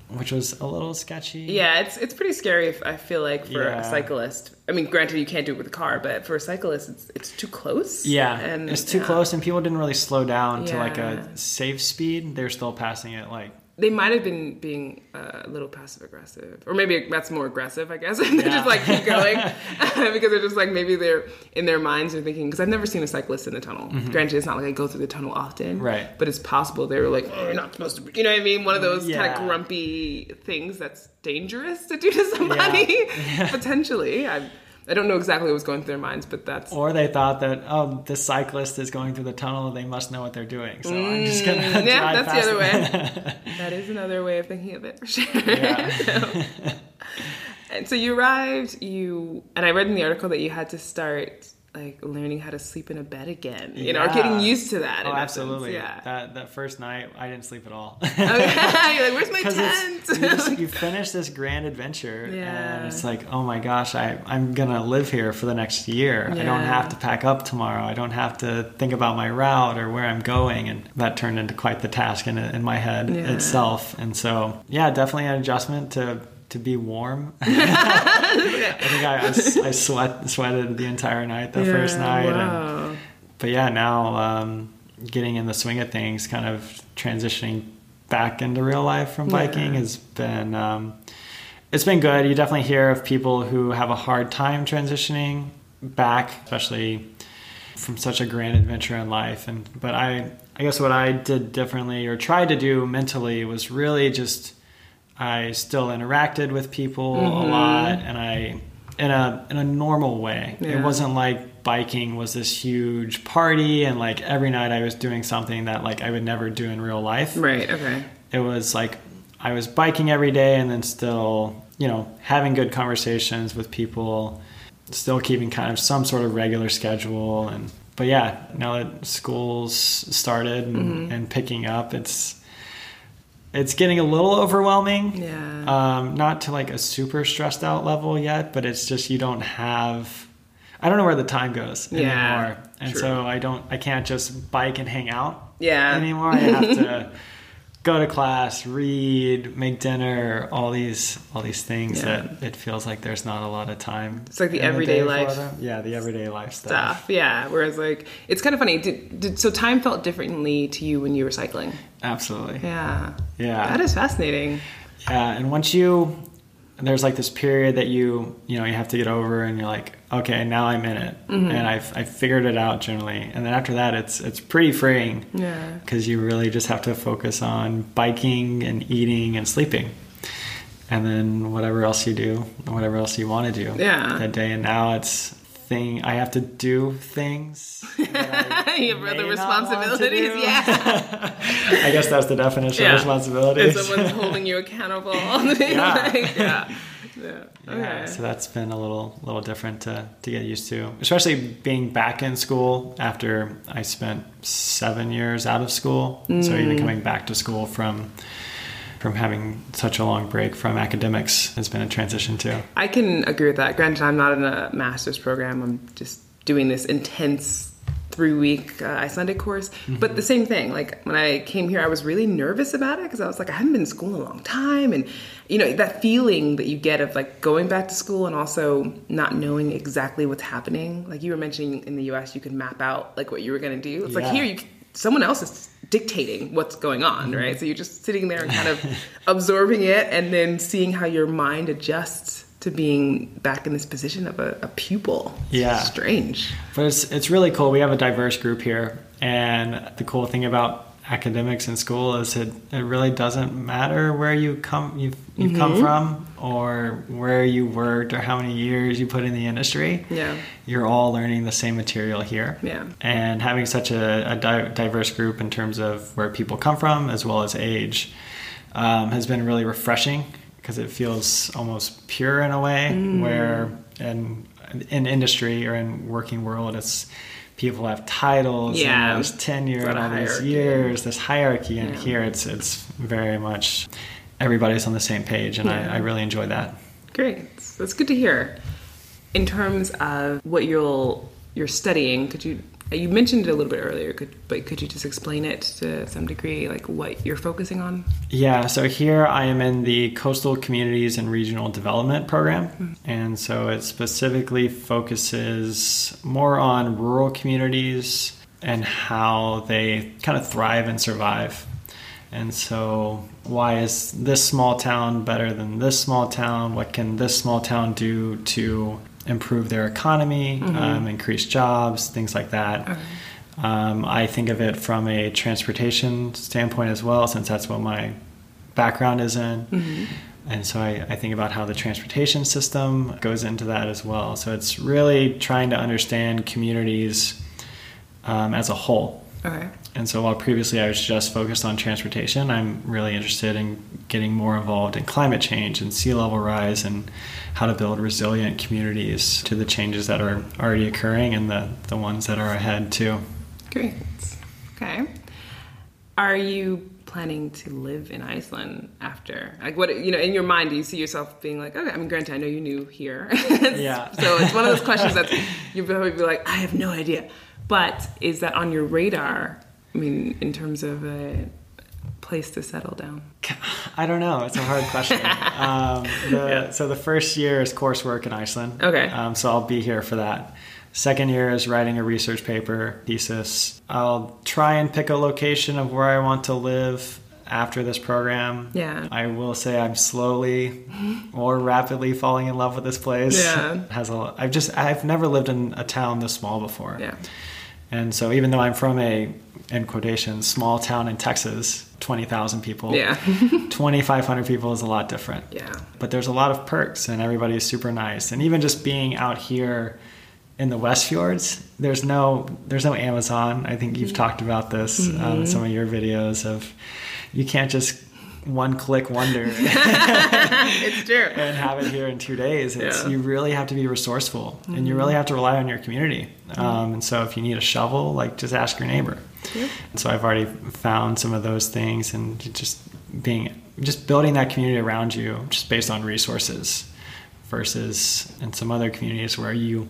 which was a little sketchy. Yeah, it's it's pretty scary. If, I feel like for Yeah. a cyclist. I mean, granted, you can't do it with a car, but for a cyclist, it's it's too close. Yeah, and it's too yeah. close, and people didn't really slow down to like a safe speed. They're still passing it like They might have been being uh, a little passive aggressive, or maybe that's more aggressive. I guess and they Yeah. just like keep going because they're just like maybe they're in their minds they're thinking. Because I've never seen a cyclist in the tunnel. Granted, it's not like I go through the tunnel often, Mm-hmm. Right. But it's possible they were like, oh, "You're not supposed to," be. you know what I mean? One of those kind of grumpy things that's dangerous to do to somebody potentially. I I don't know exactly what was going through their minds, but that's Or they thought that oh, this cyclist is going through the tunnel; they must know what they're doing. So I'm just gonna Mm, yeah, drive that's the other way. that is another way of thinking of it for sure. Yeah. And so you arrived, you and I read in the article that you had to start like learning how to sleep in a bed again. You know, or getting used to that. oh, essence. absolutely. Yeah. That that first night, I didn't sleep at all. Okay. You're like, where's my tent? it's you, just, you finish this grand adventure, Yeah. and it's like, oh my gosh, I I'm gonna live here for the next year. I don't have to pack up tomorrow. I don't have to think about my route or where I'm going, and that turned into quite the task in in my head Yeah. itself. And so, yeah, definitely an adjustment to. To be warm, I think I I sweat sweated the entire night the first Yeah, night, and but yeah, now um, getting in the swing of things, kind of transitioning back into real life from biking Yeah. has been um, it's been good. You definitely hear of people who have a hard time transitioning back, especially from such a grand adventure in life. And but I I guess what I did differently or tried to do mentally was really just I still interacted with people a lot and I in a in a normal way. Yeah. It wasn't like biking was this huge party and like every night I was doing something that like I would never do in real life. Right. Okay. It was like I was biking every day and then still, you know, having good conversations with people, still keeping kind of some sort of regular schedule and but yeah, now that school's started and, Mm-hmm. and picking up, it's it's getting a little overwhelming. Yeah. Um, not to like a super stressed out level yet, but it's just you don't have. I don't know where the time goes Yeah, anymore, and true. so I don't. I can't just bike and hang out Yeah. anymore. I have to go to class, read, make dinner, all these all these things Yeah. that it feels like there's not a lot of time. It's like the everyday day for life. Yeah, the everyday life stuff. Stuff. Yeah. Whereas like it's kind of funny. Did, did so time felt differently to you when you were cycling? Absolutely. Yeah. Yeah. That is fascinating. Yeah, and once you there's like this period that you you know you have to get over, and you're like, okay, now I'm in it, Mm-hmm. and I've I figured it out generally, and then after that, it's it's pretty freeing Yeah. because you really just have to focus on biking and eating and sleeping, and then whatever else you do, whatever else you want to do Yeah. that day. And now it's thing. I have to do things. you have other not want to responsibilities. Yeah. I guess that's the definition Yeah. of responsibilities. If someone's holding you accountable all the time. Yeah. Like, yeah. Yeah. Yeah, Okay. so that's been a little little different to, to get used to, especially being back in school after I spent seven years out of school. So Mm. even coming back to school from from having such a long break from academics has been a transition too. I can agree with that. Granted, I'm not in a master's program. I'm just doing this intense three week uh, Icelandic course. But the same thing, like when I came here, I was really nervous about it because I was like, I haven't been in school in a long time. And, you know, that feeling that you get of like going back to school and also not knowing exactly what's happening. Like you were mentioning in the US, you could map out like what you were going to do. It's like here, you, someone else is dictating what's going on, mm-hmm. right? So you're just sitting there and kind of absorbing it and then seeing how your mind adjusts to being back in this position of a, a pupil. It's Yeah. Strange. But it's it's really cool. We have a diverse group here, and the cool thing about academics in school is it, it really doesn't matter where you come you've you've come from or where you worked or how many years you put in the industry. Yeah. You're all learning the same material here. Yeah. And having such a, a di- diverse group in terms of where people come from as well as age um, has been really refreshing because it feels almost pure in a way where in in industry or in working world it's people have titles Yeah. and there's tenure and all these years this hierarchy and Yeah. here it's it's very much everybody's on the same page and Yeah. I, I really enjoy that Great. That's good to hear. In terms of what you'll you're studying, could you you mentioned it a little bit earlier, could, but could you just explain it to some degree, like what you're focusing on? Yeah, so here I am in the Coastal Communities and Regional Development Program. Mm-hmm. And so it specifically focuses more on rural communities and how they kind of thrive and survive. And so, why is this small town better than this small town? What can this small town do to improve their economy, um, increase jobs, things like that? Um, I think of it from a transportation standpoint as well, since that's what my background is in. And so I, I think about how the transportation system goes into that as well. So it's really trying to understand communities um, as a whole. Okay. And so while previously I was just focused on transportation, I'm really interested in getting more involved in climate change and sea level rise and how to build resilient communities to the changes that are already occurring and the, the ones that are ahead too. Great. Okay. Are you planning to live in Iceland after? Like, what you know, in your mind, do you see yourself being like, okay? I mean, granted, I know you're new here, Yeah. so it's one of those questions that you probably be like, I have no idea. But is that on your radar? I mean, in terms of a place to settle down. I don't know. It's a hard question. um, the, So the first year is coursework in Iceland. Okay. Um, so I'll be here for that. Second year is writing a research paper, thesis. I'll try and pick a location of where I want to live after this program. Yeah. I will say I'm slowly or rapidly falling in love with this place. Yeah. Has a. I've just I've never lived in a town this small before. Yeah. And so even though I'm from a in quotations small town in Texas, 20,000 people. Yeah. 2,500 people is a lot different. Yeah. But there's a lot of perks and everybody is super nice. And even just being out here in the West Fjords, there's no there's no Amazon. I think you've talked about this um, in some of your videos of you can't just one click wonder it's true. and have it here in two days. It's, Yeah. You really have to be resourceful and you really have to rely on your community. Um, and so if you need a shovel, like just ask your neighbor. And so I've already found some of those things and just being, just building that community around you just based on resources versus in some other communities where you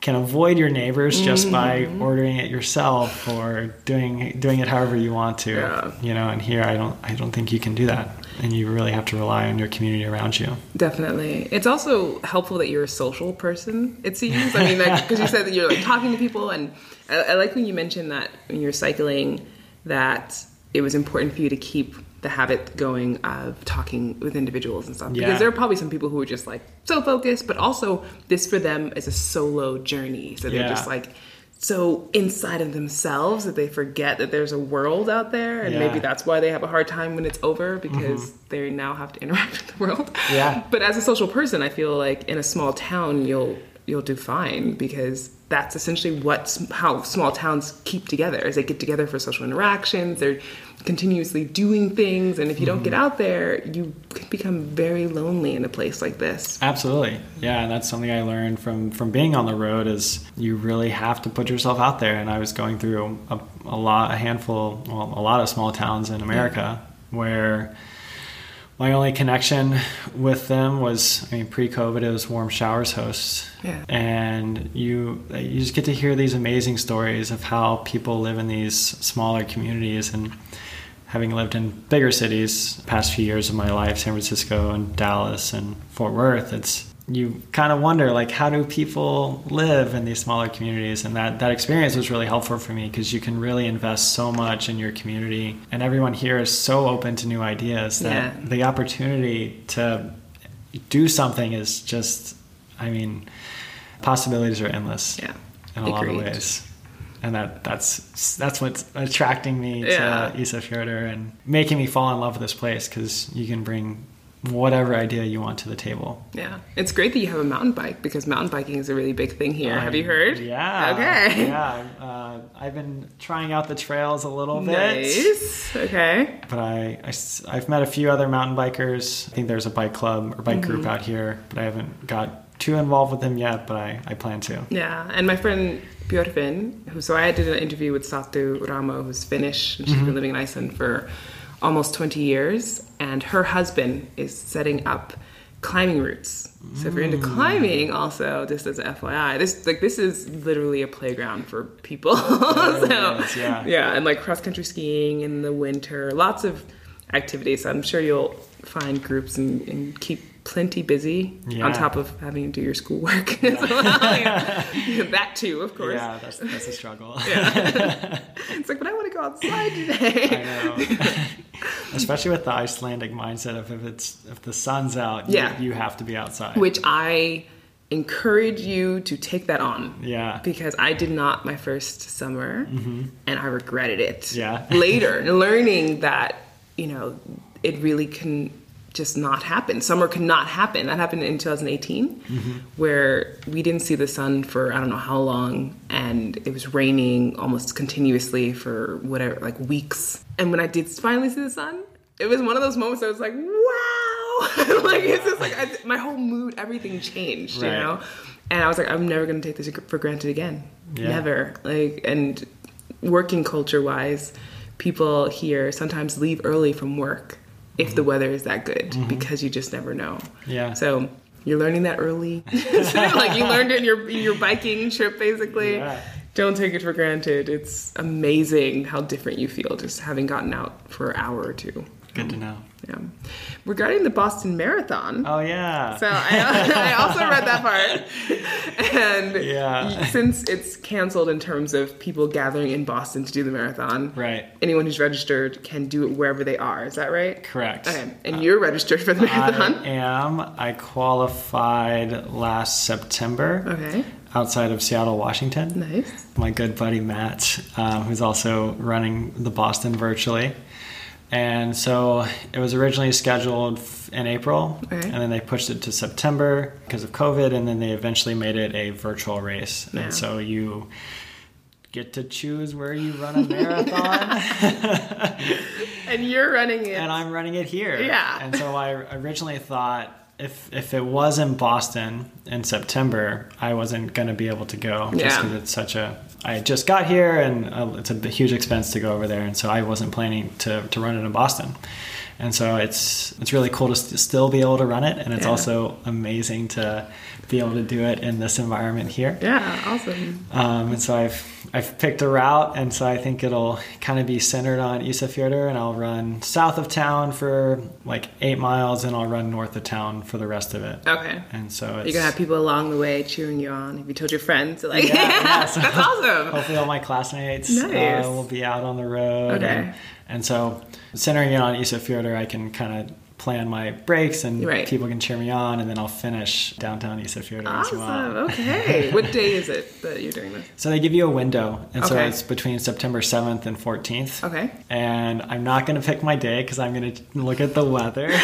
can avoid your neighbors just by Mm-hmm. ordering it yourself or doing doing it however you want to Yeah. you know and here I don't I don't think you can do that and you really have to rely on your community around you Definitely. It's also helpful that you're a social person, it seems. I mean, because you said that you're like talking to people, and I, I like when you mentioned that when you're cycling, that it was important for you to keep the habit going of talking with individuals and stuff. Yeah. Because there are probably some people who are just like so focused, but also this for them is a solo journey. So they're Yeah. just like so inside of themselves that they forget that there's a world out there and Yeah. Mm-hmm. maybe that's why they have a hard time when it's over because they now have to interact with the world Yeah. but as a social person i feel like in a small town you'll you'll do fine because that's essentially what how small towns keep together is they get together for social interactions they're continuously doing things and if you don't get hmm. out there you can become very lonely in a place like this Absolutely. Yeah, and that's something I learned from from being on the road is you really have to put yourself out there and I was going through a, a lot a handful well, a lot of small towns in America where my only connection with them was I mean pre-COVID it was warm showers hosts. Yeah. And you you just get to hear these amazing stories of how people live in these smaller communities and having lived in bigger cities the past few years of my life san francisco and dallas and fort worth it's you kind of wonder like how do people live in these smaller communities and that that experience was really helpful for me because you can really invest so much in your community and everyone here is so open to new ideas that Yeah. the opportunity to do something is just i mean possibilities are endless Yeah. in a lot of Agreed. ways and that that's that's what's attracting me Yeah. to Isafjordur and making me fall in love with this place because you can bring whatever idea you want to the table. yeah it's great that you have a mountain bike because mountain biking is a really big thing here have you heard Yeah. okay Yeah. Uh, I've been trying out the trails a little bit. nice okay But I, I, have met a few other mountain bikers. I think there's a bike club or bike Mm-hmm. group out here, but I haven't got too involved with them yet, but I, I plan to. Yeah, and my friend Who so I did an interview with Satu Ramo, who's Finnish, and she's mm-hmm. been living in Iceland for almost 20 years, and her husband is setting up climbing routes. So if you're into mm. climbing, also just as FYI, this like this is literally a playground for people. so is, yeah. and like cross country skiing in the winter, lots of activities. I'm sure you'll find groups and, and keep plenty busy Yeah. on top of having to do your schoolwork. Yeah. that too, of course. Yeah, that's, that's a struggle. It's like, but I want to go outside today. I know. Especially with the Icelandic mindset of if it's if the sun's out, you- Yeah. you, have to be outside. Which I encourage you to take that on. Yeah. Because I did not my first summer and I regretted it. Mm-hmm. Yeah. Later, learning that, you know, it really can just not happen. Summer could not happen. That happened in 2018, Mm-hmm. where we didn't see the sun for I don't know how long, and it was raining almost continuously for whatever, like weeks. And when I did finally see the sun, it was one of those moments I was like, wow! like, it's just like I, my whole mood, everything changed, you know? And I was like, I'm never gonna take this for granted again. Yeah. Never. Like, and working culture wise, people here sometimes leave early from work if the weather is that good because you just never know. Mm-hmm. Yeah. So you're learning that early. like you learned it in your in your biking trip basically. Yeah. Don't take it for granted. It's amazing how different you feel just having gotten out for an hour or two. Good to know. Yeah. Regarding the Boston Marathon, Oh yeah. so I, I also read that part. And Yeah. since it's canceled in terms of people gathering in Boston to do the marathon, Right. anyone who's registered can do it wherever they are. Is that right? Correct. Okay. And you're registered for the marathon? I am. I qualified last September Okay. outside of Seattle, Washington. Nice. my good buddy Matt, um, who's also running the Boston virtually. And so it was originally scheduled in April, Okay. and then they pushed it to September because of COVID, and then they eventually made it a virtual race. Yeah. And so you get to choose where you run a marathon, And you're running it. and I'm running it here. Yeah. And so I originally thought if if it was in Boston in September, I wasn't going to be able to go just Yeah. because it's such a. I just got here, and uh, it's a huge expense to go over there, and so I wasn't planning to to run it in Boston. And so it's it's really cool to st- still be able to run it, and it's Yeah. also amazing to be able to do it in this environment here. yeah, awesome. Um, and so I've I've picked a route, and so I think it'll kind of be centered on Isafjordur, and I'll run south of town for like eight miles, and I'll run north of town for the rest of it. Okay. And so it's You're gonna have people along the way cheering you on. Have you told your friends? Like, Yeah, yeah, so- that's awesome. hopefully all my classmates Nice. uh, will be out on the road. Okay. And, and so centering it on Isafjordur, I can kind of plan my breaks, and Right. people can cheer me on, and then I'll finish downtown Isafjordur as Awesome. well. Okay. what day is it that you're doing this? So they give you a window, and so it's between September 7th and 14th. Okay. And I'm not going to pick my day because I'm going to look at the weather.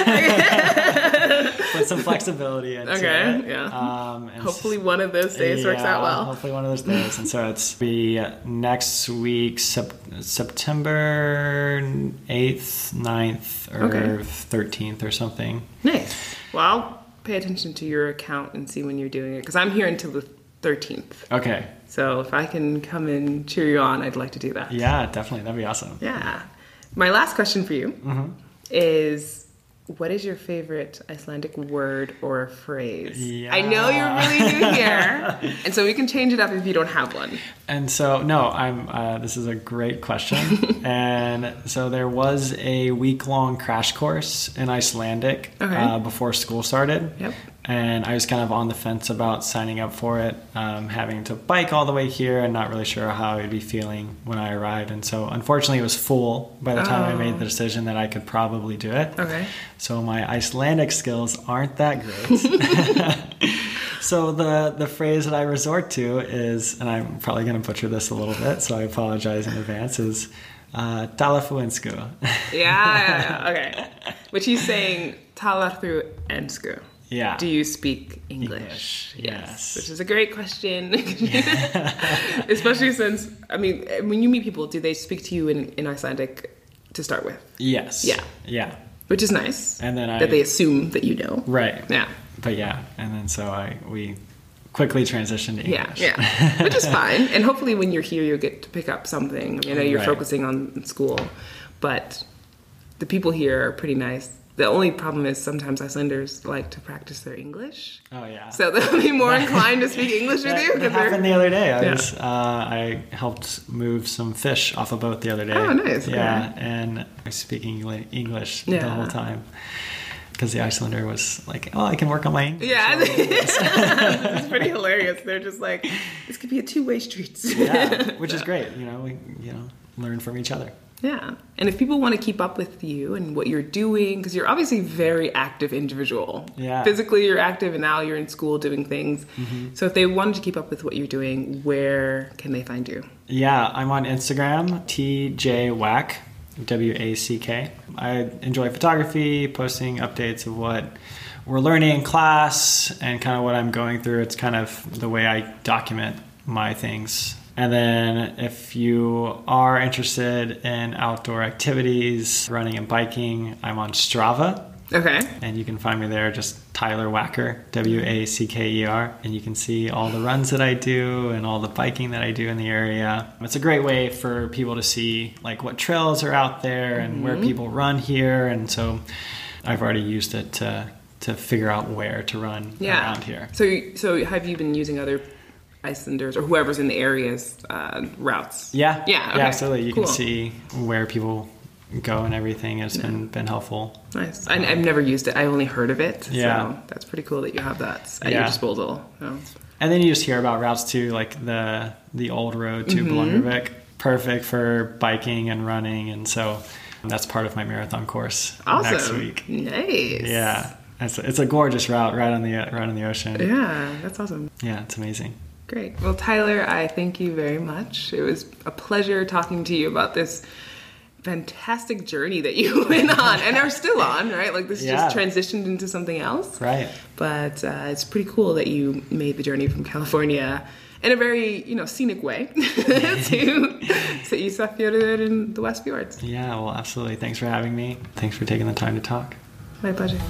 put some flexibility into Okay, it. yeah. Um, and Hopefully, one of those days works out well. Hopefully, one of those days. and so it's be next week, sep- September 8th, 9th, or Okay. 13th, or something. Nice. Well, I'll pay attention to your account and see when you're doing it because I'm here until the 13th. Okay. So if I can come and cheer you on, I'd like to do that. Yeah, definitely. That'd be awesome. Yeah. My last question for you Mm-hmm. is what is your favorite Icelandic word or phrase? Yeah. I know you're really new here, and so we can change it up if you don't have one. And so, no, I'm. Uh, this is a great question. and so, there was a week long crash course in Icelandic Okay. uh, before school started. Yep. And I was kind of on the fence about signing up for it, um, having to bike all the way here and not really sure how I'd be feeling when I arrived. And so, unfortunately, it was full by the time I made the decision that I could probably do it. Oh. Okay. So my Icelandic skills aren't that great. so the the phrase that I resort to is, and I'm probably going to butcher this a little bit, so I apologize in advance. Is uh, talafuensku. Yeah, yeah, yeah. Okay. Which he's saying talar through ensku. Yeah. Do you speak English? English, yes. Which is a great question. Especially since, I mean, when you meet people, do they speak to you in, in Icelandic to start with? yes. Yeah. Yeah. Which is nice. And then I that they assume that you know. right. Yeah. But yeah, and then so I we quickly transitioned to Yeah, English. yeah. Which is fine. And hopefully when you're here, you'll get to pick up something. I, mean, I know you're Right. focusing on school, but the people here are pretty nice. The only problem is sometimes Icelanders like to practice their English. Oh yeah. So they'll be more inclined to speak English with you. that happened the other day. I Yeah. was uh, I helped move some fish off a boat the other day. Oh, nice. Yeah, Okay. and I was speaking Engli- English the whole time because the Icelander was like, "Oh, I can work on my English." Yeah, it's pretty hilarious. They're just like, this could be a two-way street. yeah, which is great. You know, we you know learn from each other. Yeah. And if people want to keep up with you and what you're doing, because you're obviously a very active individual. Yeah. Physically, you're active, and now you're in school doing things. Mm-hmm. So if they wanted to keep up with what you're doing, where can they find you? Yeah, I'm on Instagram, TJWack, W A C K. I enjoy photography, posting updates of what we're learning in class and kind of what I'm going through. It's kind of the way I document my things. And then if you are interested in outdoor activities, running and biking, I'm on Strava. Okay. And you can find me there, just Tyler Wacker, W A C K E R. And you can see all the runs that I do and all the biking that I do in the area. It's a great way for people to see like what trails are out there and where mm-hmm. people run here. And so I've already used it to to figure out where to run Yeah. around here. So, so have you been using other Icelanders or whoever's in the area's uh, routes? Yeah, Yeah, okay. yeah, absolutely. You Cool. can see where people go and everything has been been helpful. Nice. I, I've never used it. I only heard of it. Yeah. So that's pretty cool that you have that at your disposal. So. And then you just hear about routes too, like the the old road to Mm-hmm. Bolungarvík, perfect for biking and running, and so that's part of my marathon course Awesome. next week. Nice. Yeah, it's a, it's a gorgeous route right on the right on the ocean. Yeah, that's awesome. Yeah, it's amazing. Great. Well, Tyler, I thank you very much. It was a pleasure talking to you about this fantastic journey that you went on and are still on, right? Like this Yeah. just transitioned into something else. Right. But uh, it's pretty cool that you made the journey from California in a very, you know, scenic way to, to Isafjordur in the West Fjords. Yeah. Well, absolutely. Thanks for having me. Thanks for taking the time to talk. My pleasure.